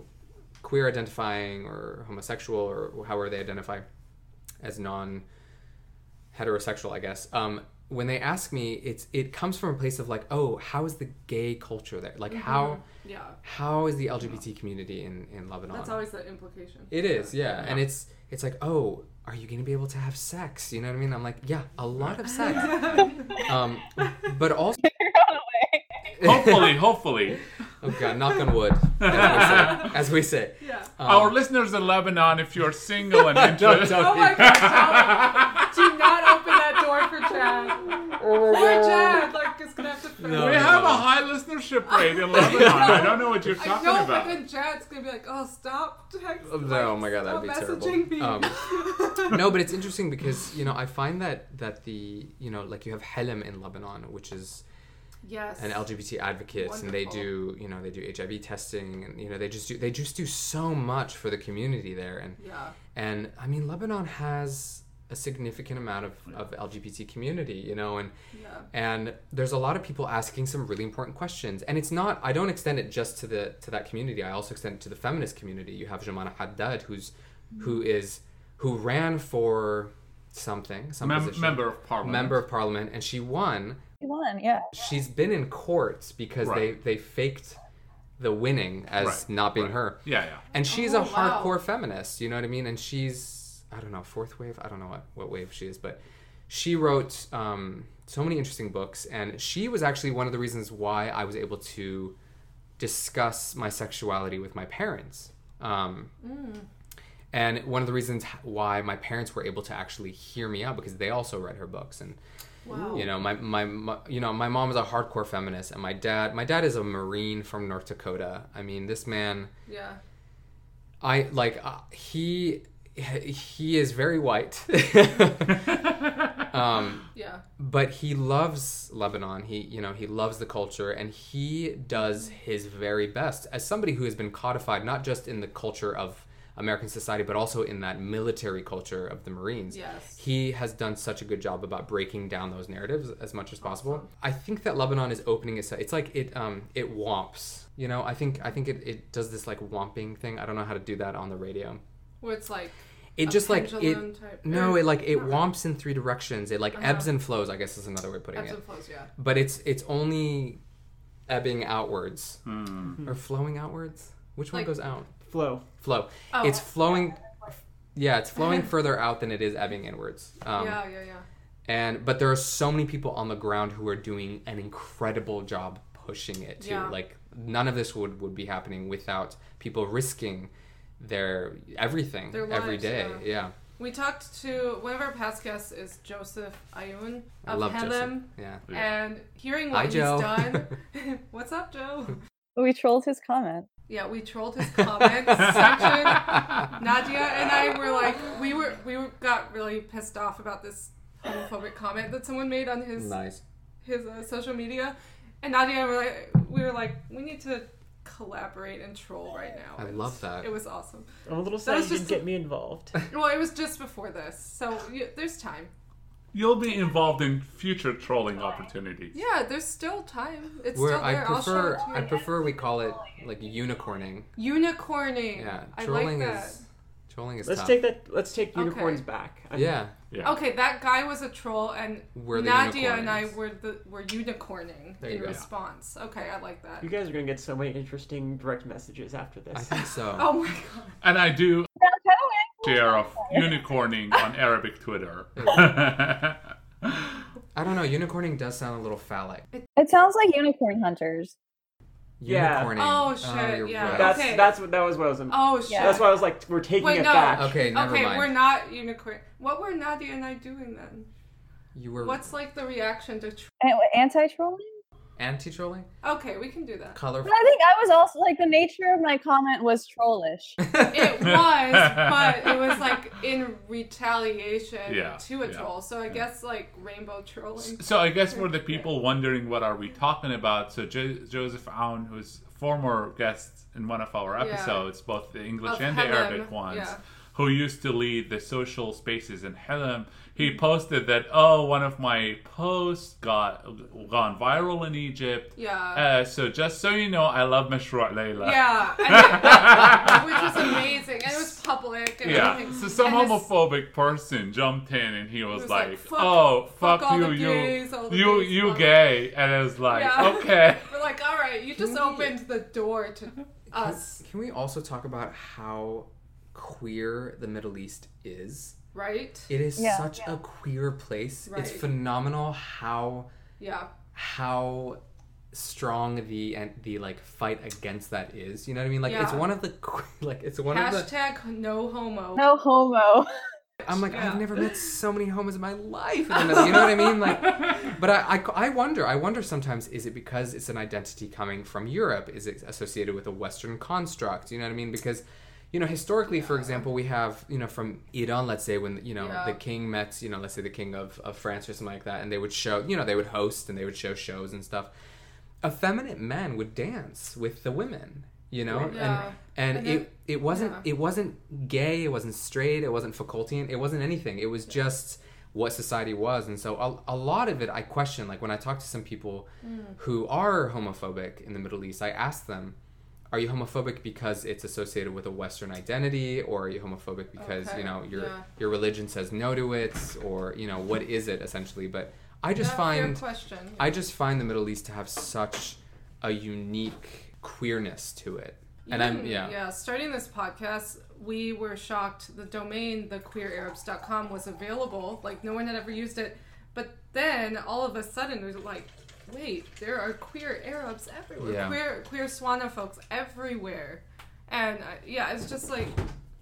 queer identifying or homosexual or however they identify as non heterosexual, I guess. Um, when they ask me, it's it comes from a place of like, oh, how is the gay culture there? Like how yeah. how is the LGBT community in in Lebanon? That's always the implication. It is, yeah. And it's it's like, oh, are you gonna be able to have sex? You know what I mean? I'm like, yeah, a lot of sex. um, but also, hopefully, hopefully. oh god, knock on wood, as we say. As we say. Yeah. Um, Our listeners in Lebanon, if you're single and interested. don't- Oh my god, do not open that door for Jadd. Poor Jadd, like, is gonna have to fend No, we no, have no. a high listenership rate in Lebanon. I don't know what you're I talking know, but about. then Jadd's gonna be like, "Oh, stop text." Oh, like, oh my God, that'd be terrible. Um, no, but it's interesting because you know I find that that the you know like you have Helem in Lebanon, which is yes. an LGBT advocates, and they do you know they do HIV testing, and you know they just do they just do so much for the community there, and Yeah. and I mean Lebanon has a significant amount of, of LGBT community, you know, and Yeah. and there's a lot of people asking some really important questions. And it's not I don't extend it just to the to that community. I also extend it to the feminist community. You have Joumana Haddad who's mm-hmm. who is who ran for something, some Mem- position. member of parliament. member of parliament and she won. He won, yeah. She's been in courts because Right. they they faked the winning as Right, not being right. her. Yeah, yeah. And she's Oh, a wow. hardcore feminist, you know what I mean? And she's I don't know, fourth wave, I don't know what, what wave she is, but she wrote um, so many interesting books and she was actually one of the reasons why I was able to discuss my sexuality with my parents. Um, And one of the reasons why my parents were able to actually hear me out because they also read her books and Wow. you know my, my, my you know my mom is a hardcore feminist and my dad my dad is a marine from north dakota i mean this man Yeah. i like uh, he he is very white um Yeah. but he loves lebanon he you know he loves the culture and he does his very best as somebody who has been codified not just in the culture of american society but also in that military culture of the marines Yes. he has done such a good job about breaking down those narratives as much as possible. Awesome. I think that Lebanon is opening itself. It's like it um it womps. You know, I think I think it, it does this like womping thing. I don't know how to do that on the radio. Where it's like It a just like it type- no, it like it not womps in three directions. It like Uh-huh. ebbs and flows. I guess is another way of putting ebbs it. and flows. Yeah. But it's it's only ebbing outwards Hmm. or flowing outwards. Which one goes out? Flow. Flow. Oh. It's flowing. Yeah, it's flowing further out than it is ebbing inwards. Um, yeah. Yeah. Yeah. and but there are so many people on the ground who are doing an incredible job pushing it too Yeah. like none of this would would be happening without people risking their everything Their lives, day yeah. yeah, We talked to one of our past guests is Joseph Aoun i of love Helem, joseph yeah and hearing Hi, what Joe. he's done. What's up, Joe? We trolled his comment. Yeah, we trolled his comment section. Nadia and I were like, we were we were, got really pissed off about this homophobic comment that someone made on his nice his uh, social media, and Nadia and I were like, we were like, we need to collaborate and troll right now. I It love was- that. It was awesome. I'm a little That sad was you just didn't get me involved. Well, it was just before this, so y there's time. You'll be involved in future trolling opportunities. Yeah, there's still time. It's where still i there. I'll show prefer it to you. i prefer we call it like unicorning Unicorning. yeah I trolling like that. is trolling is Let's tough take that. Let's take Okay. unicorns back. I'm- yeah Yeah. Okay, that guy was a troll, and We're the Nadia and I were the were unicorning in go. response. Okay, I like that. You guys are gonna get so many interesting direct messages after this. i think so Oh my god. And I do share of unicorning on Arabic Twitter. i don't know unicorning does sound a little phallic It sounds like unicorn hunters. Yeah. unicorning Oh, shit, you're yeah. right. That's Okay. that's what that was. What I was. Oh shit. That's why I was like, we're taking Wait, it no. back. okay never okay, mind we're not unicorn. What were Nadia and I doing then? you were What's like the reaction to? Tr- Anti trolling? Anti-trolling okay, we can do that. colorful But I think I was also like the nature of my comment was trollish. It was, but it was like in retaliation Yeah, to a yeah, troll. So I guess like rainbow trolling. So I guess for the people wondering what are we talking about, so jo- Joseph Aoun, who's former guest in one of our Yeah. episodes, both the English Of and the Arabic ones, yeah. who used to lead the social spaces in Helem, he posted that oh one of my posts got gone viral in Egypt. Yeah. Uh, so just so you know, I love Mashrou' Leila. Yeah, and it- which was amazing, and it was public and Yeah, everything. so some And his- homophobic person jumped in and he was, was like, like, "Fuck- "Oh, fuck fuck, all you, the you, all the you, gays you gay," and it was like, Yeah. "Okay." We're like, all right, you just opened the door to us, Can we also talk about how queer the Middle East is? Right? It is Yeah. such a queer place. It's phenomenal how Yeah, how strong the and the like fight against that is. You know what I mean? Like it's one of the like it's one of the hashtag no homo. No homo. I'm like Yeah. I've never met so many homos in my life. And then, you know what I mean? Like but I, I, I wonder I wonder sometimes is it because it's an identity coming from Europe? Is it associated with a Western construct? You know what I mean? Because you know historically, for example, we have you know from Iran, let's say when you know Yeah. the king met you know let's say the king of, of France or something like that, and they would show you know they would host and they would show shows and stuff. Effeminate men would dance with the women, you know, Yeah. and and it it wasn't yeah. it wasn't gay, it wasn't straight, it wasn't Foucaultian, it wasn't anything. It was just what society was, and so a, a lot of it I question. Like when I talk to some people Mm. who are homophobic in the Middle East, I ask them, "Are you homophobic because it's associated with a Western identity, or are you homophobic because Okay, you know your yeah. your religion says no to it, or you know what is it essentially?" But I just fair find question. I just find the Middle East to have such a unique queerness to it. And I'm yeah. yeah. Starting this podcast, we were shocked. The domain, thequeerarabs.com, was available. Like no one had ever used it. But then all of a sudden, we were like, wait, there are queer Arabs everywhere. Yeah. Queer queer Swana folks everywhere. And uh, yeah, it's just like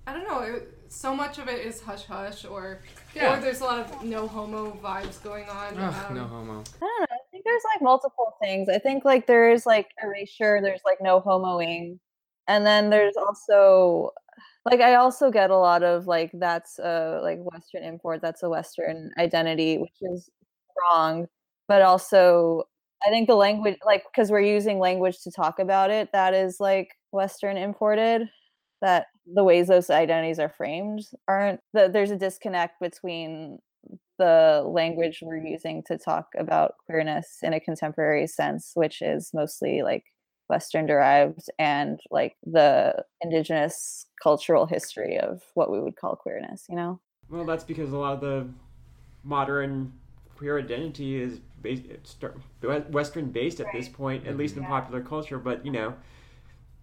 I don't know. It, so much of it is hush hush, or Yeah. or there's a lot of no homo vibes going on. Ugh, um, no homo. I don't know. I think there's like multiple things. I think like there is like erasure, there's like no homoing. And then there's also like I also get a lot of like that's a like Western import, that's a Western identity, which is wrong. But also I think the language like because we're using language to talk about it, that is like Western imported. That the ways those identities are framed aren't that there's a disconnect between the language we're using to talk about queerness in a contemporary sense, which is mostly like Western derived and like the indigenous cultural history of what we would call queerness, you know? Well, that's because a lot of the modern queer identity is based, Western based at this point, at least in popular culture. But you know,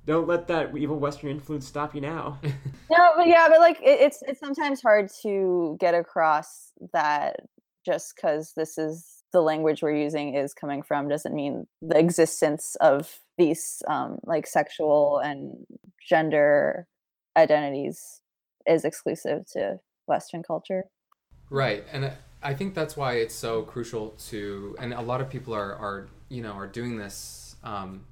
don't let that evil Western influence stop you now. No, but yeah, but like it, it's it's sometimes hard to get across that just because this is the language we're using is coming from doesn't mean the existence of these um, like sexual and gender identities is exclusive to Western culture. Right, and I- think that's why it's so crucial to, and a lot of people are, are you know, are doing this um,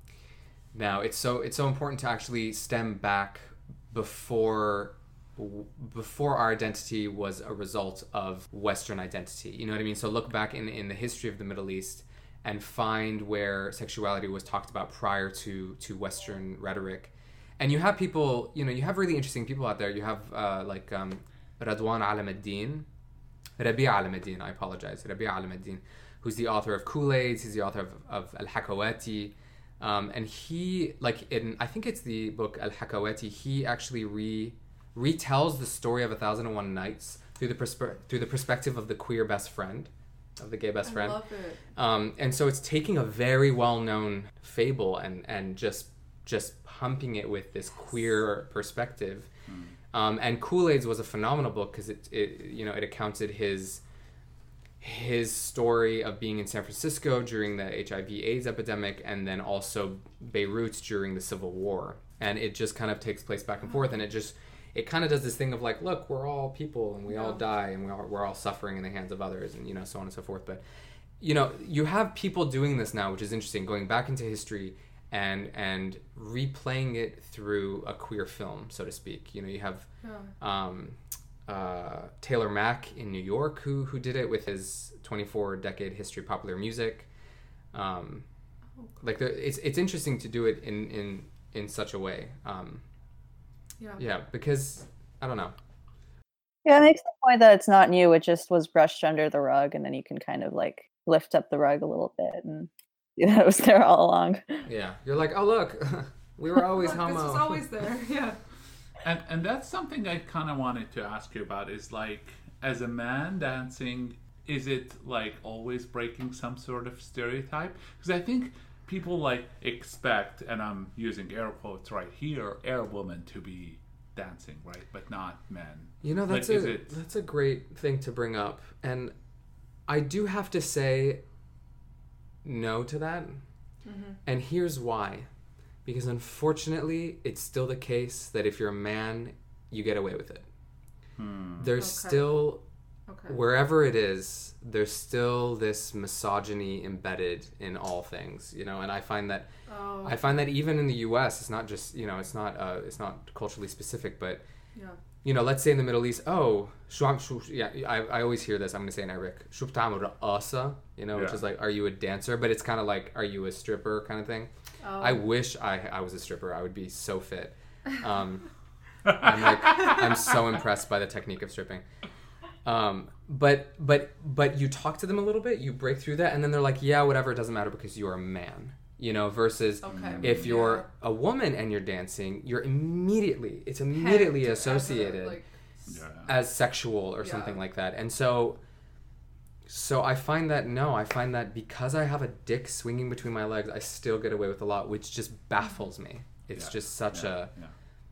now. It's so it's so important to actually stem back before before our identity was a result of Western identity. You know what I mean? So look back in in the history of the Middle East and find where sexuality was talked about prior to to Western rhetoric. And you have people, you know, you have really interesting people out there. You have uh, like um, Radwan Alam ad-Din, Rabia I apologize, Rabih Alameddine, who's the author of Koolaids, he's the author of, of Al-Hakawati, um, and he, like in, I think it's the book Al-Hakawati, he actually re retells the story of A Thousand and One Nights through the, perspe- through the perspective of the queer best friend, of the gay best I friend. love it. Um, and so it's taking a very well-known fable and and just just pumping it with this queer perspective. Um, and Koolaids was a phenomenal book because it, it you know it accounted his his story of being in San Francisco during the HIV/AIDS epidemic, and then also Beirut during the Civil War. And it just kind of takes place back and forth, and it just it kind of does this thing of like, look, we're all people, and we all die, and we all, we're all suffering in the hands of others, and you know so on and so forth. But you know, you have people doing this now, which is interesting, going back into history and and replaying it through a queer film, so to speak. You know, you have Yeah. um, uh, Taylor Mac in New York who who did it with his 24 decade history of popular music. Um, like the, it's it's interesting to do it in in in such a way. Um, Yeah. yeah, because I don't know. Yeah, it makes the point that it's not new, it just was brushed under the rug, and then you can kind of like lift up the rug a little bit and see that it was there all along. Yeah, you're like, oh look, we were always Look, homo. This was always there. Yeah. And and that's something I kind of wanted to ask you about is like as a man dancing is it like always breaking some sort of stereotype because I think people like expect and I'm using air quotes right here air woman to be dancing right but not men. You know, that's is a it- that's a great thing to bring up, and I do have to say no to that. And here's why: because unfortunately, it's still the case that if you're a man, you get away with it. There's Okay. still Okay. wherever it is, there's still this misogyny embedded in all things, you know. And I find that Oh. I find that even in the U.S., it's not just you know, it's not uh, it's not culturally specific, but yeah you know, let's say in the Middle East, oh, yeah, I, I always hear this. I'm going to say in Iraq, shuptam asa, you know, yeah. which is like, are you a dancer? But it's kind of like, are you a stripper kind of thing. Oh. I wish I, I was a stripper. I would be so fit. Um, I'm like, I'm so impressed by the technique of stripping. Um, but but but you talk to them a little bit, you break through that, and then they're like, yeah, whatever, it doesn't matter because you are a man. You know, versus Okay. if you're a woman and you're dancing, you're immediately it's immediately Pegged as a, associated like, Yeah. as sexual or Yeah. something like that. And so so I find that no, I find that because I have a dick swinging between my legs, I still get away with a lot, which just baffles me. It's Yeah. just such Yeah. a yeah.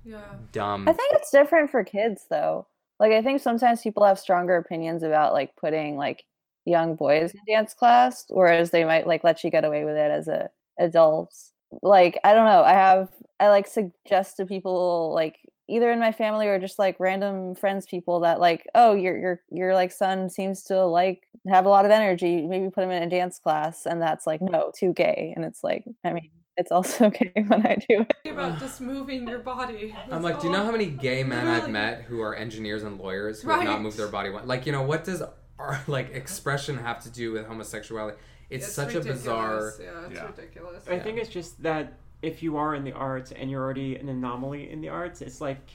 yeah. dumb I think it's different for kids though. Like I think sometimes people have stronger opinions about like putting like young boys in dance class, whereas they might like let you get away with it as a adults. Like I don't know. I have I like suggest to people like either in my family or just like random friends people that like oh your your your like son seems to like have a lot of energy maybe put him in a dance class and that's like no too gay and it's like i mean it's also gay when i do it about just moving your body. I'm That's like, do you know how many gay men I've met who are engineers and lawyers who have not Right. moved their body? Like, you know, what does our like expression have to do with homosexuality? It's, such a bizarre. Yeah, it's Yeah. ridiculous. I think it's just that if you are in the arts and you're already an anomaly in the arts, it's like,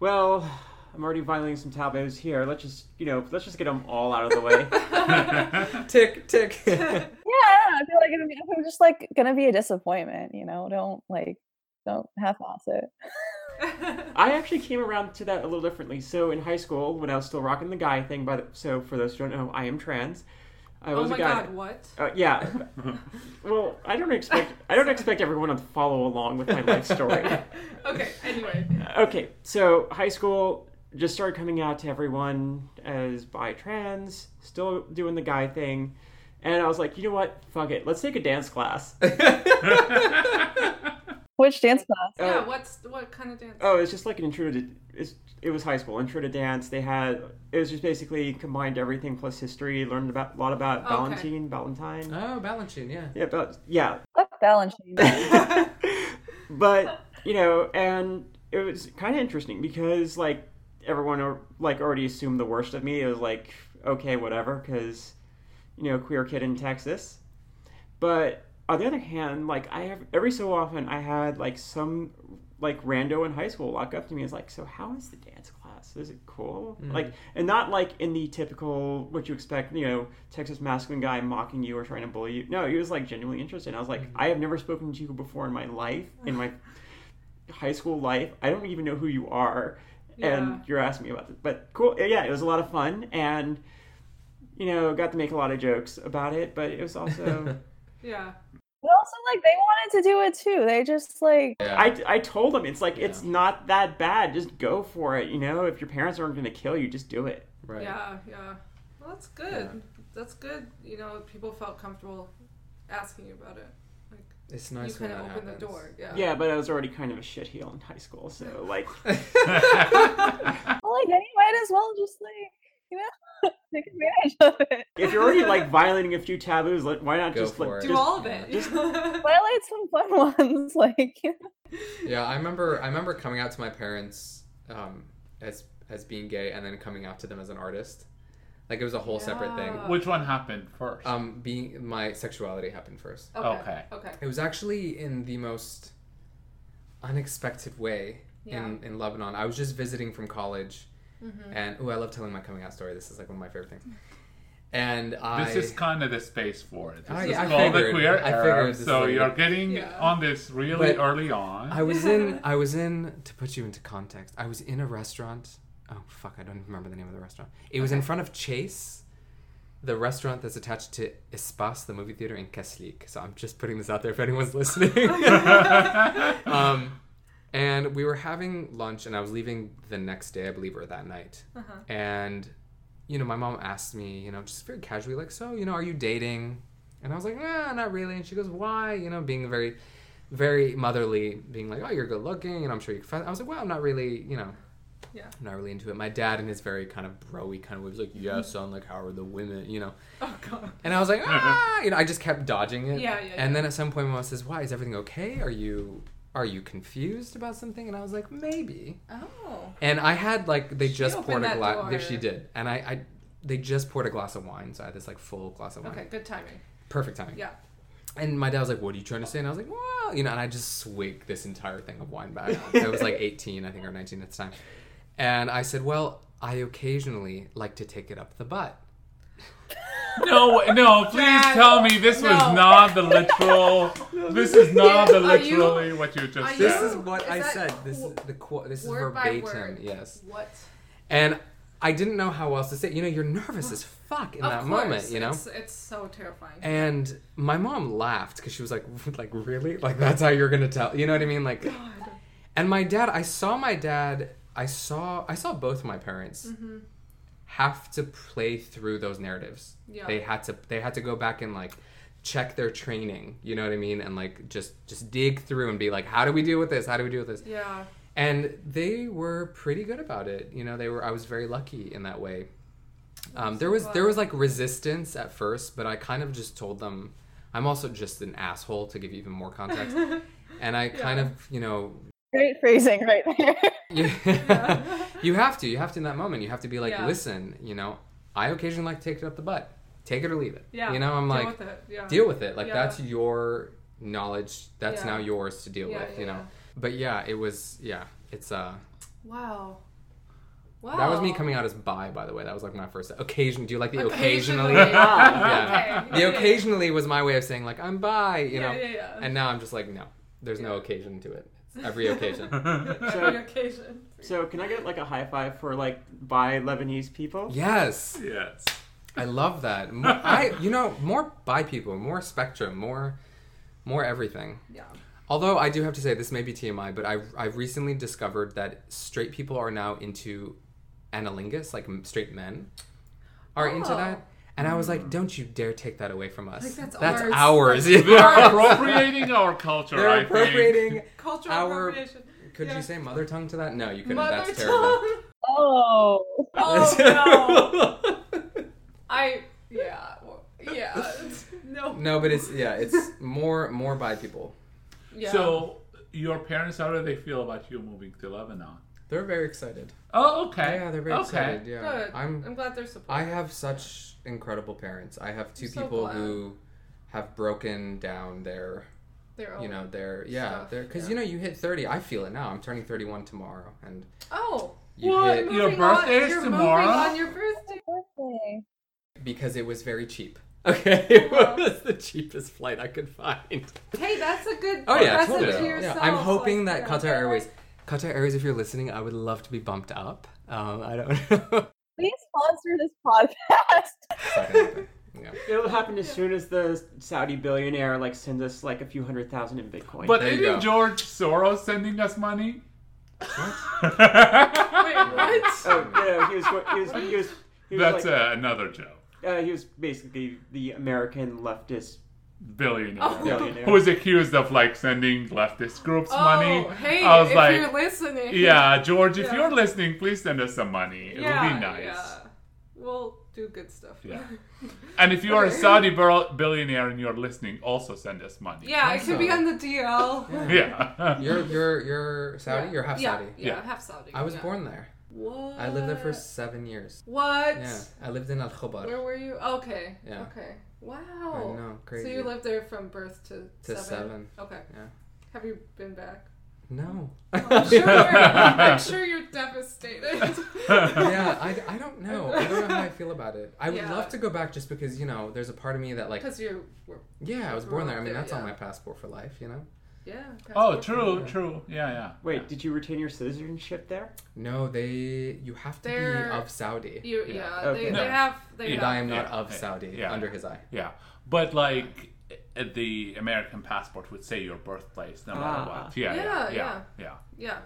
well, I'm already violating some taboos here. Let's just, you know, let's just get them all out of the way. Tick tick. Yeah, I don't know. I feel like it'd be, I'm just like gonna be a disappointment, you know. Don't like, don't half-ass it. I actually came around to that a little differently. So in high school, when I was still rocking the guy thing, but so for those who don't know, I am trans. I oh was my a guy. god, what? Uh, yeah. well, I don't expect I don't expect everyone to follow along with my life story. okay, anyway. Okay, so high school just started coming out to everyone as bi trans, still doing the guy thing, and I was like, you know what? Fuck it, let's take a dance class. Which dance class? yeah, Uh, what's what kind of dance? Oh, it's just like an intro to it's, it was high school intro to dance. They had it was just basically combined everything plus history. Learned about a lot about Okay. Valentine, Valentine. oh, Balanchine, yeah. Yeah, but yeah, Fuck Balanchine. but you know, and it was kind of interesting because like everyone like already assumed the worst of me. It was like okay, whatever, because you know, queer kid in Texas. But on the other hand, like I have every so often I had like some like rando in high school walk up to me and is like, so how is the dance class? Is it cool? Mm. Like, and not like in the typical what you expect, you know, Texas masculine guy mocking you or trying to bully you. No, he was like genuinely interested. I was like, mm. I have never spoken to you before in my life, in my high school life. I don't even know who you are, Yeah. and you're asking me about this. But cool, eh, yeah, it was a lot of fun, and you know, got to make a lot of jokes about it. But it was also. Yeah. But also, like, they wanted to do it too. They just like, Yeah. I, I told them it's like it's not that bad. Just go for it. You know, if your parents aren't going to kill you, just do it. right. Yeah, yeah. Well, that's good. That's good. You know, people felt comfortable asking you about it. Like It's nice you kind of that opened the door. Yeah. Yeah, but I was already kind of a shitheel in high school, so like, well, like, then you might as well just like, you know, take advantage of it. if you're already like violating a few taboos, like, why not Go just like. Do just- all of it. just- Violate some fun ones, like. Yeah, I remember. I remember coming out to my parents um, as as being gay, and then coming out to them as an artist. Like it was a whole separate thing. Which one happened first? Um, being my sexuality happened first. Okay. Okay. Okay. It was actually in the most unexpected way in, in Lebanon. I was just visiting from college, Mm-hmm. and oh, I love telling my coming out story. This is like one of my favorite things. And I this is kind of the space for it. This I- is I called the figured- queer I era, figured so like- you're getting Yeah. on this really But early on. I was in I was in to put you into context. I was in a restaurant. Oh fuck, I don't even remember the name of the restaurant. It was in front of Chase, the restaurant that's attached to Espace, the movie theater in Kaslik. So I'm just putting this out there if anyone's listening. um, and we were having lunch, and I was leaving the next day, I believe, or that night. Uh-huh. And you know, my mom asked me, you know, just very casually, like, so, you know, are you dating? And I was like, nah, not really. And she goes, why? You know, being very, very motherly, being like, oh, you're good looking, and I'm sure you can find. I was like, well, I'm not really, you know, Yeah. I'm not really into it. My dad, in his very kind of broy kind of way, was like, yeah, son, like, how are the women, you know? Oh god. And I was like, ah, you know, I just kept dodging it. Yeah, yeah, And yeah. then at some point, my mom says, why? Is everything okay? Are you, are you confused about something? And I was like, maybe. Oh. And I had like they She just poured a glass. She did. And I, I, they just poured a glass of wine, so I had this like full glass of wine. Okay. Good timing. Perfect timing. Yeah. and my dad was like, "What are you trying to say?" And I was like, "Well, you know," and I just swigged this entire thing of wine back. I was like 18, I think, or 19 at the time, and I said, "Well, I occasionally like to take it up the butt." No, no, please Dad, tell me this was not the literal. This is not the Are you- literally what you just said. This is what Is I said. This is the quote. This is word by verbatim. word. Yes, What? and I didn't know how else to say. it. You know, you're nervous as fuck in of that course, moment. You know, it's, it's so terrifying. And my mom laughed because she was like, like really? Like that's how you're gonna tell? You know what I mean? Like, God. and my dad, I saw my dad, I saw, I saw both my parents Mm-hmm. Have to play through those narratives. Yeah. They had to, they had to go back and like check their training. You know what I mean? And like just, just dig through and be like, how do we deal with this? How do we deal with this? yeah. and they were pretty good about it you know they were i was very lucky in that way um, there was there was like resistance at first but i kind of just told them i'm also just an asshole to give you even more context and i kind of you know Great phrasing right there. you, you have to you have to in that moment you have to be like Yeah. listen you know i occasionally like to take it up the butt take it or leave it Yeah. you know i'm deal like with it. Yeah. deal with it like Yeah. that's your knowledge that's Yeah. now yours to deal Yeah, with yeah, you know yeah. but yeah it was yeah it's uh Wow. Wow. That was me coming out as bi, by the way. That was like my first occasion. Do you like the Occasionally. occasionally? Ah, yeah. okay. The occasionally was my way of saying like I'm bi, you Yeah, know. yeah, yeah. And now I'm just like no, there's no occasion to it. It's every occasion. Every occasion. So can I get like a high five for like bi Lebanese people? yes, yes. I love that. Mo- I, you know, more bi people, more spectrum, more, more everything. Yeah. Although I do have to say this may be TMI, but I've I've recently discovered that straight people are now into anilingus, like straight men, are into Oh. that. And I was like, mm. don't you dare take that away from us. Like, that's ours. ours. you They're appropriating our culture. They're I think. appropriating. Cultural Our- appropriation. Could Yeah. you say mother tongue to that? No, you couldn't. Mother That's terrible. tongue. Oh. Oh no. I yeah yeah no no, but it's yeah, it's more more bi people. yeah. So, your parents, how do they feel about you moving to Lebanon? They're very excited. Oh, okay. Yeah, they're very okay. excited. Yeah, good. I'm, I'm. glad they're supportive. I have such incredible parents. I have 2 so people glad. who have broken down their Their you know their yeah stuff, their because yeah. you know you hit 30 i feel it now i'm turning 31 tomorrow and Oh. you What? hit Your birthday on, is you're tomorrow? On your birthday. Birthday. because it was very cheap okay it was the cheapest flight i could find Hey, that's a good oh yeah present totally to yourself. yeah i'm hoping like, that yeah. qatar airways qatar airways if you're listening i would love to be bumped up um i don't know Please sponsor this podcast. Yeah. It'll happen as soon as the Saudi billionaire like sends us like a few hundred thousand in Bitcoin. But There isn't. George Soros sending us money? Wait, what? oh yeah, he was he was he was he was That's like, uh, another joke. uh, he was basically the American leftist Billionaire. Oh. billionaire. Who was accused of like sending leftist groups Oh, money. hey, I was if like, you're listening. yeah, George, if Yeah. you're listening, please send us some money. It yeah, would be nice. Yeah. We'll do good stuff. Yeah. And if you are a Saudi bil- billionaire and you're listening, also send us money. Yeah, it could be on the DL. Yeah. you're you're you're saudi Yeah. you're half yeah, saudi Yeah, Yeah. half Saudi. i was yeah. born there What? i lived there for seven years What? yeah i lived in al khobar Where were you? Okay. Yeah. Okay. Wow. I know, crazy. So you lived there from birth to, To seven. Okay. Yeah. Have you been back? no oh, I'm sure. I'm sure you're devastated. yeah, I, I don't know. I don't know how I feel about it. I would Yeah. love to go back just because, you know, there's a part of me that, like, Because you were. yeah, I was born there. up I mean, there, that's on my passport for life, you know? Yeah. oh, passport. true, true. Yeah, yeah. Wait, yeah. did you retain your citizenship there? No, they, you have to They're- be of Saudi. You, Yeah. yeah. Okay. They, No. they have. They and have. I am not Yeah, of Saudi, yeah. under his eye. Yeah, but like uh, the American passport would say your birthplace no matter Ah. what. Yeah, yeah, Yeah, yeah, yeah. yeah. Yeah.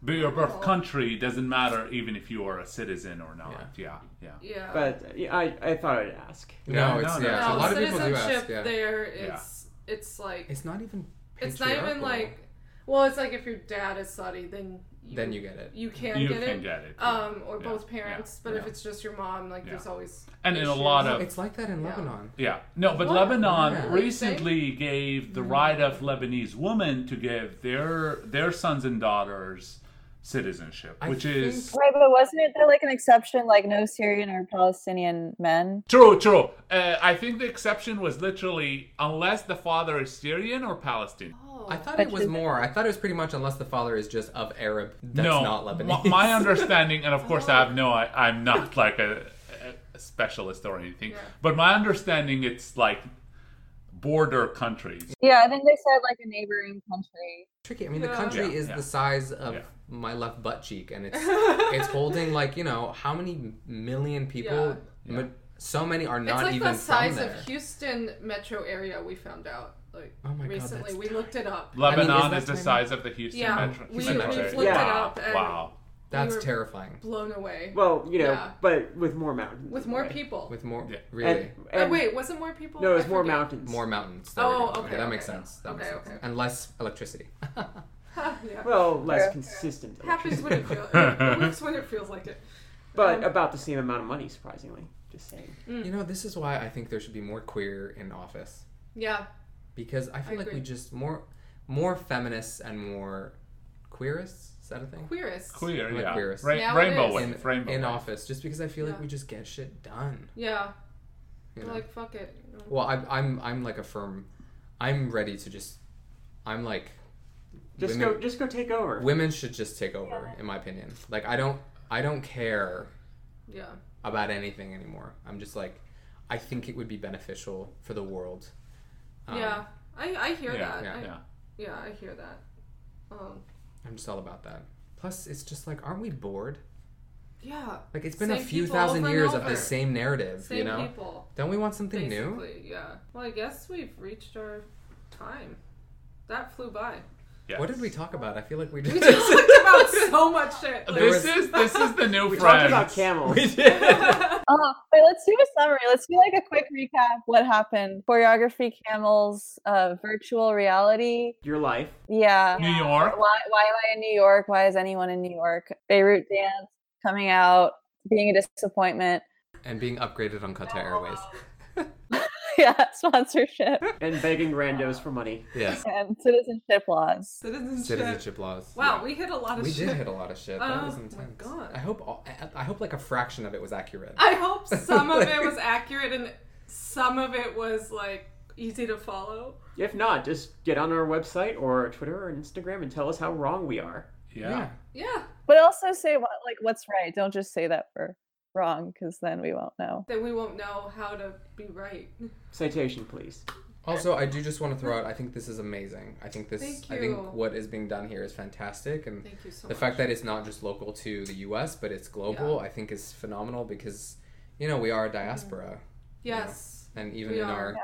But your birth country doesn't matter even if you are a citizen or not. Yeah, yeah. Yeah. But yeah, I, I thought I'd ask. No, Yeah, it's, no, no. yeah, no, a lot of people do citizenship ask, yeah. there is. It's like. It's not even It's not even like. Well, it's like if your dad is Saudi, then you, Then you get it. you can You get can it. get it. Um, or Yeah, both parents. But if it's just your mom, like Yeah. there's always. And in a lot of- it's like that in Yeah. Lebanon. Yeah, no, but What? Lebanon Yeah. recently gave the right of Lebanese women to give their their sons and daughters citizenship, I which is Right, but wasn't it there like an exception, like no Syrian or Palestinian men? true. True. Uh, I think the exception was literally unless the father is Syrian or Palestinian. Oh. I thought it was more. I thought it was pretty much unless the father is just of Arab that's no, not Lebanese. My, my understanding, and of course, I have no. I, I'm not like a, a specialist or anything, Yeah. but my understanding, it's like border countries. Yeah, I think they said like a neighboring country. tricky. I mean, the country Yeah, is yeah. the size of Yeah. My left butt cheek, and it's it's holding like you know how many million people. Yeah. ma- So many are It's not like even the size from of. Houston metro area. We found out like Oh my recently. that's we looked it up. Lebanon is that is the tiny? size of the Houston Yeah, metro. we- Houston we've metro looked area. it wow. up and- wow. That's were- terrifying. Blown away Well, you know, Yeah. but with more mountains. with more the people. With more, Yeah. really, And, oh wait, was it more people? No, I it's more forget. mountains. more mountains. Oh, go. okay, that makes okay. sense. That Okay, makes sense. okay. And less electricity. yeah. Well, less Fair. consistent. Happens when it feels. It works when it feels like it. But Um, about the same amount of money, surprisingly. Just saying. you know, this is why I think there should be more queer in office Yeah. because I feel I like we agree. just more, more feminists and more queerists. Is that a thing? Queerest. Queer, Like yeah. queerest. Ra- Now it rainbow is. wave. in, rainbow in office just because I feel like we just get shit done. Yeah. You They're know? like fuck it. well, I'm I'm I'm like a firm. I'm ready to just. I'm like. Just women, go. Just go take over. Women should just take over, in my opinion. Like I don't I don't care Yeah. about anything anymore. I'm just like, I think it would be beneficial for the world. Um, yeah. I I hear Yeah, that. yeah, I, Yeah. yeah, I hear that. Um. I'm just all about that. Plus, it's just like, aren't we bored? Yeah. Like it's been a few thousand years of the same narrative, Same you know? people. Don't we want something new? Basically, yeah. Well, I guess we've reached our time. That flew by. Yes. What did we talk about? I feel like we We just talked about so much shit. Like, This is this is the new we friend. talked about camels. we did. Oh, wait, let's do a summary. Let's do like a quick recap. What happened? Choreography, camels, uh, virtual reality. Your life. Yeah. New York. Why, why am I in New York? Why is anyone in New York? Beirut dance coming out, being a disappointment. and being upgraded on Qatar Airways. yeah, sponsorship And begging randos for money. Yes. and citizenship laws. Citizenship. Citizenship laws. Wow, we hit a lot of We shit. did hit a lot of shit. That Oh was my intense. God. I hope all, I- I hope like a fraction of it was accurate. I hope some of it was accurate and some of it was like easy to follow. If not, just get on our website or Twitter or Instagram and tell us how wrong we are. Yeah. Yeah. But also say what like what's right. Don't just say that we're wrong because then we won't know. Then we won't know how to be right. Citation, please. Also, I do just want to throw out. I think this is amazing. I think this. Thank I think what is being done here is fantastic, and Thank you so the much. fact that it's not just local to the U.S. but it's global, I think is phenomenal because, you know, we are a diaspora, yes. and even We in are. our,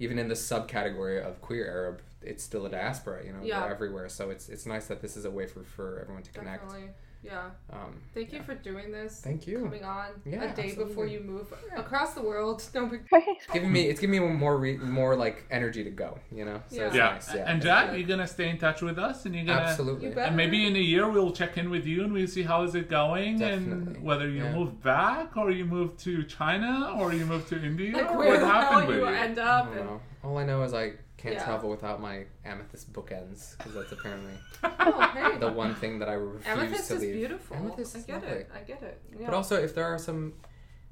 even in the subcategory of queer Arab, it's still a diaspora. You know, Yeah. we're everywhere. So it's it's nice that this is a way for for everyone to connect. Definitely. Yeah. Um, Thank yeah. you for doing this. Thank you. Coming on Yeah, a day before you move across the world. No big Right. It's giving me it's giving me more re, more like energy to go. You know, so it's Yeah. nice. Yeah, And Jadd, you're gonna stay in touch with us, and you're gonna. absolutely. You. And maybe in a year we'll check in with you and we'll see how is it going Definitely. and whether you Yeah. move back or you move to China or you move to India. like or where what the happened hell with you you? end up. don't And. All I know is I can't Yeah. travel without my amethyst bookends because that's apparently oh, hey. the one thing that I refuse Amethyst to is leave. beautiful. Amethyst I get lovely. it. I get it. Yeah. But also, if there are some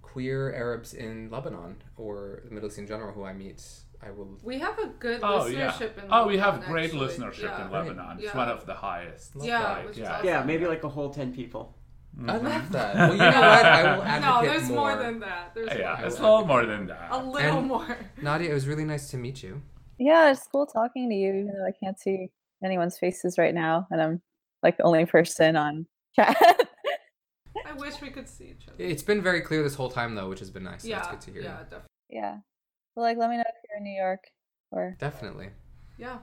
queer Arabs in Lebanon or the Middle East in general who I meet, I will. we have a good Oh yeah. listenership in Oh, we have great actually. listenership yeah. in Lebanon. It's one of the highest. Yeah, Like, yeah. awesome. Yeah, maybe like a whole 10 people. I Mhm. love that. Well, you know what? I will advocate No, there's more. more. than that. There's Yeah, more. it's a little more than that. a little And- more. Nadia, it was really nice to meet you. Yeah, it's cool talking to you, even though I can't see anyone's faces right now, and I'm like the only person on chat. I wish we could see each other. It's been very clear this whole time, though, which has been nice. so yeah, That's good to hear. yeah, definitely. yeah. Well, like, let me know if you're in New York or Definitely. Yeah.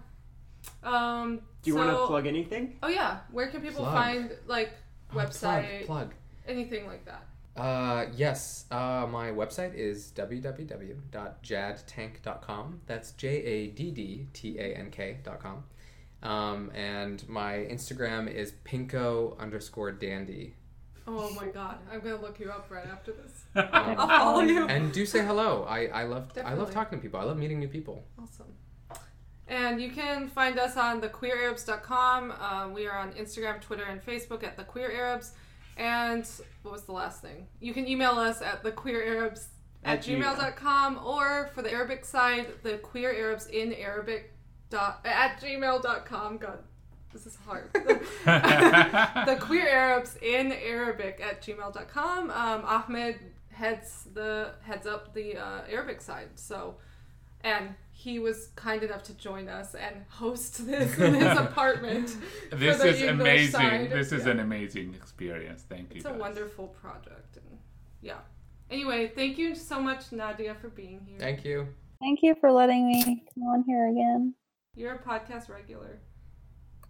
Um. Do you so, want to plug anything? Oh yeah, where can people Plug. find like Oh, plug, website, Plug. anything like that? Uh, yes. Uh, my website is www.jaddtank.com. That's J A D D T A N K.com. Um, and my Instagram is pinko underscore dandy. Oh my god, I'm gonna look you up right after this. Um, I'll follow you. and do say hello. I, I love I love talking to people. I love meeting new people. Awesome. And you can find us on thequeerarabs.com. Uh, we are on Instagram, Twitter, and Facebook at The Queer Arabs. And what was the last thing? You can email us at thequeerarabs at At gmail. gmail.com or for the Arabic side, the queer Arabs in Arabic dot, at gmail.com. God, this is hard. the queer Arabs in Arabic at gmail.com. Um, Ahmed heads the heads up the uh, Arabic side. So, and he was kind enough to join us and host this in his apartment. This is English amazing. side. This is Yeah. an amazing experience. Thank you. It's a wonderful project, and yeah. Anyway, thank you so much, Nadia, for being here. Thank you. Thank you for letting me come on here again. You're a podcast regular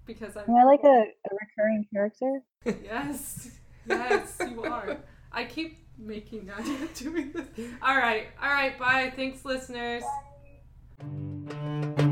because I'm. Am I like a, a recurring character? Yes, yes, you are. I keep making Nadia doing this. All right, all right. Bye. Thanks, listeners. Thank you.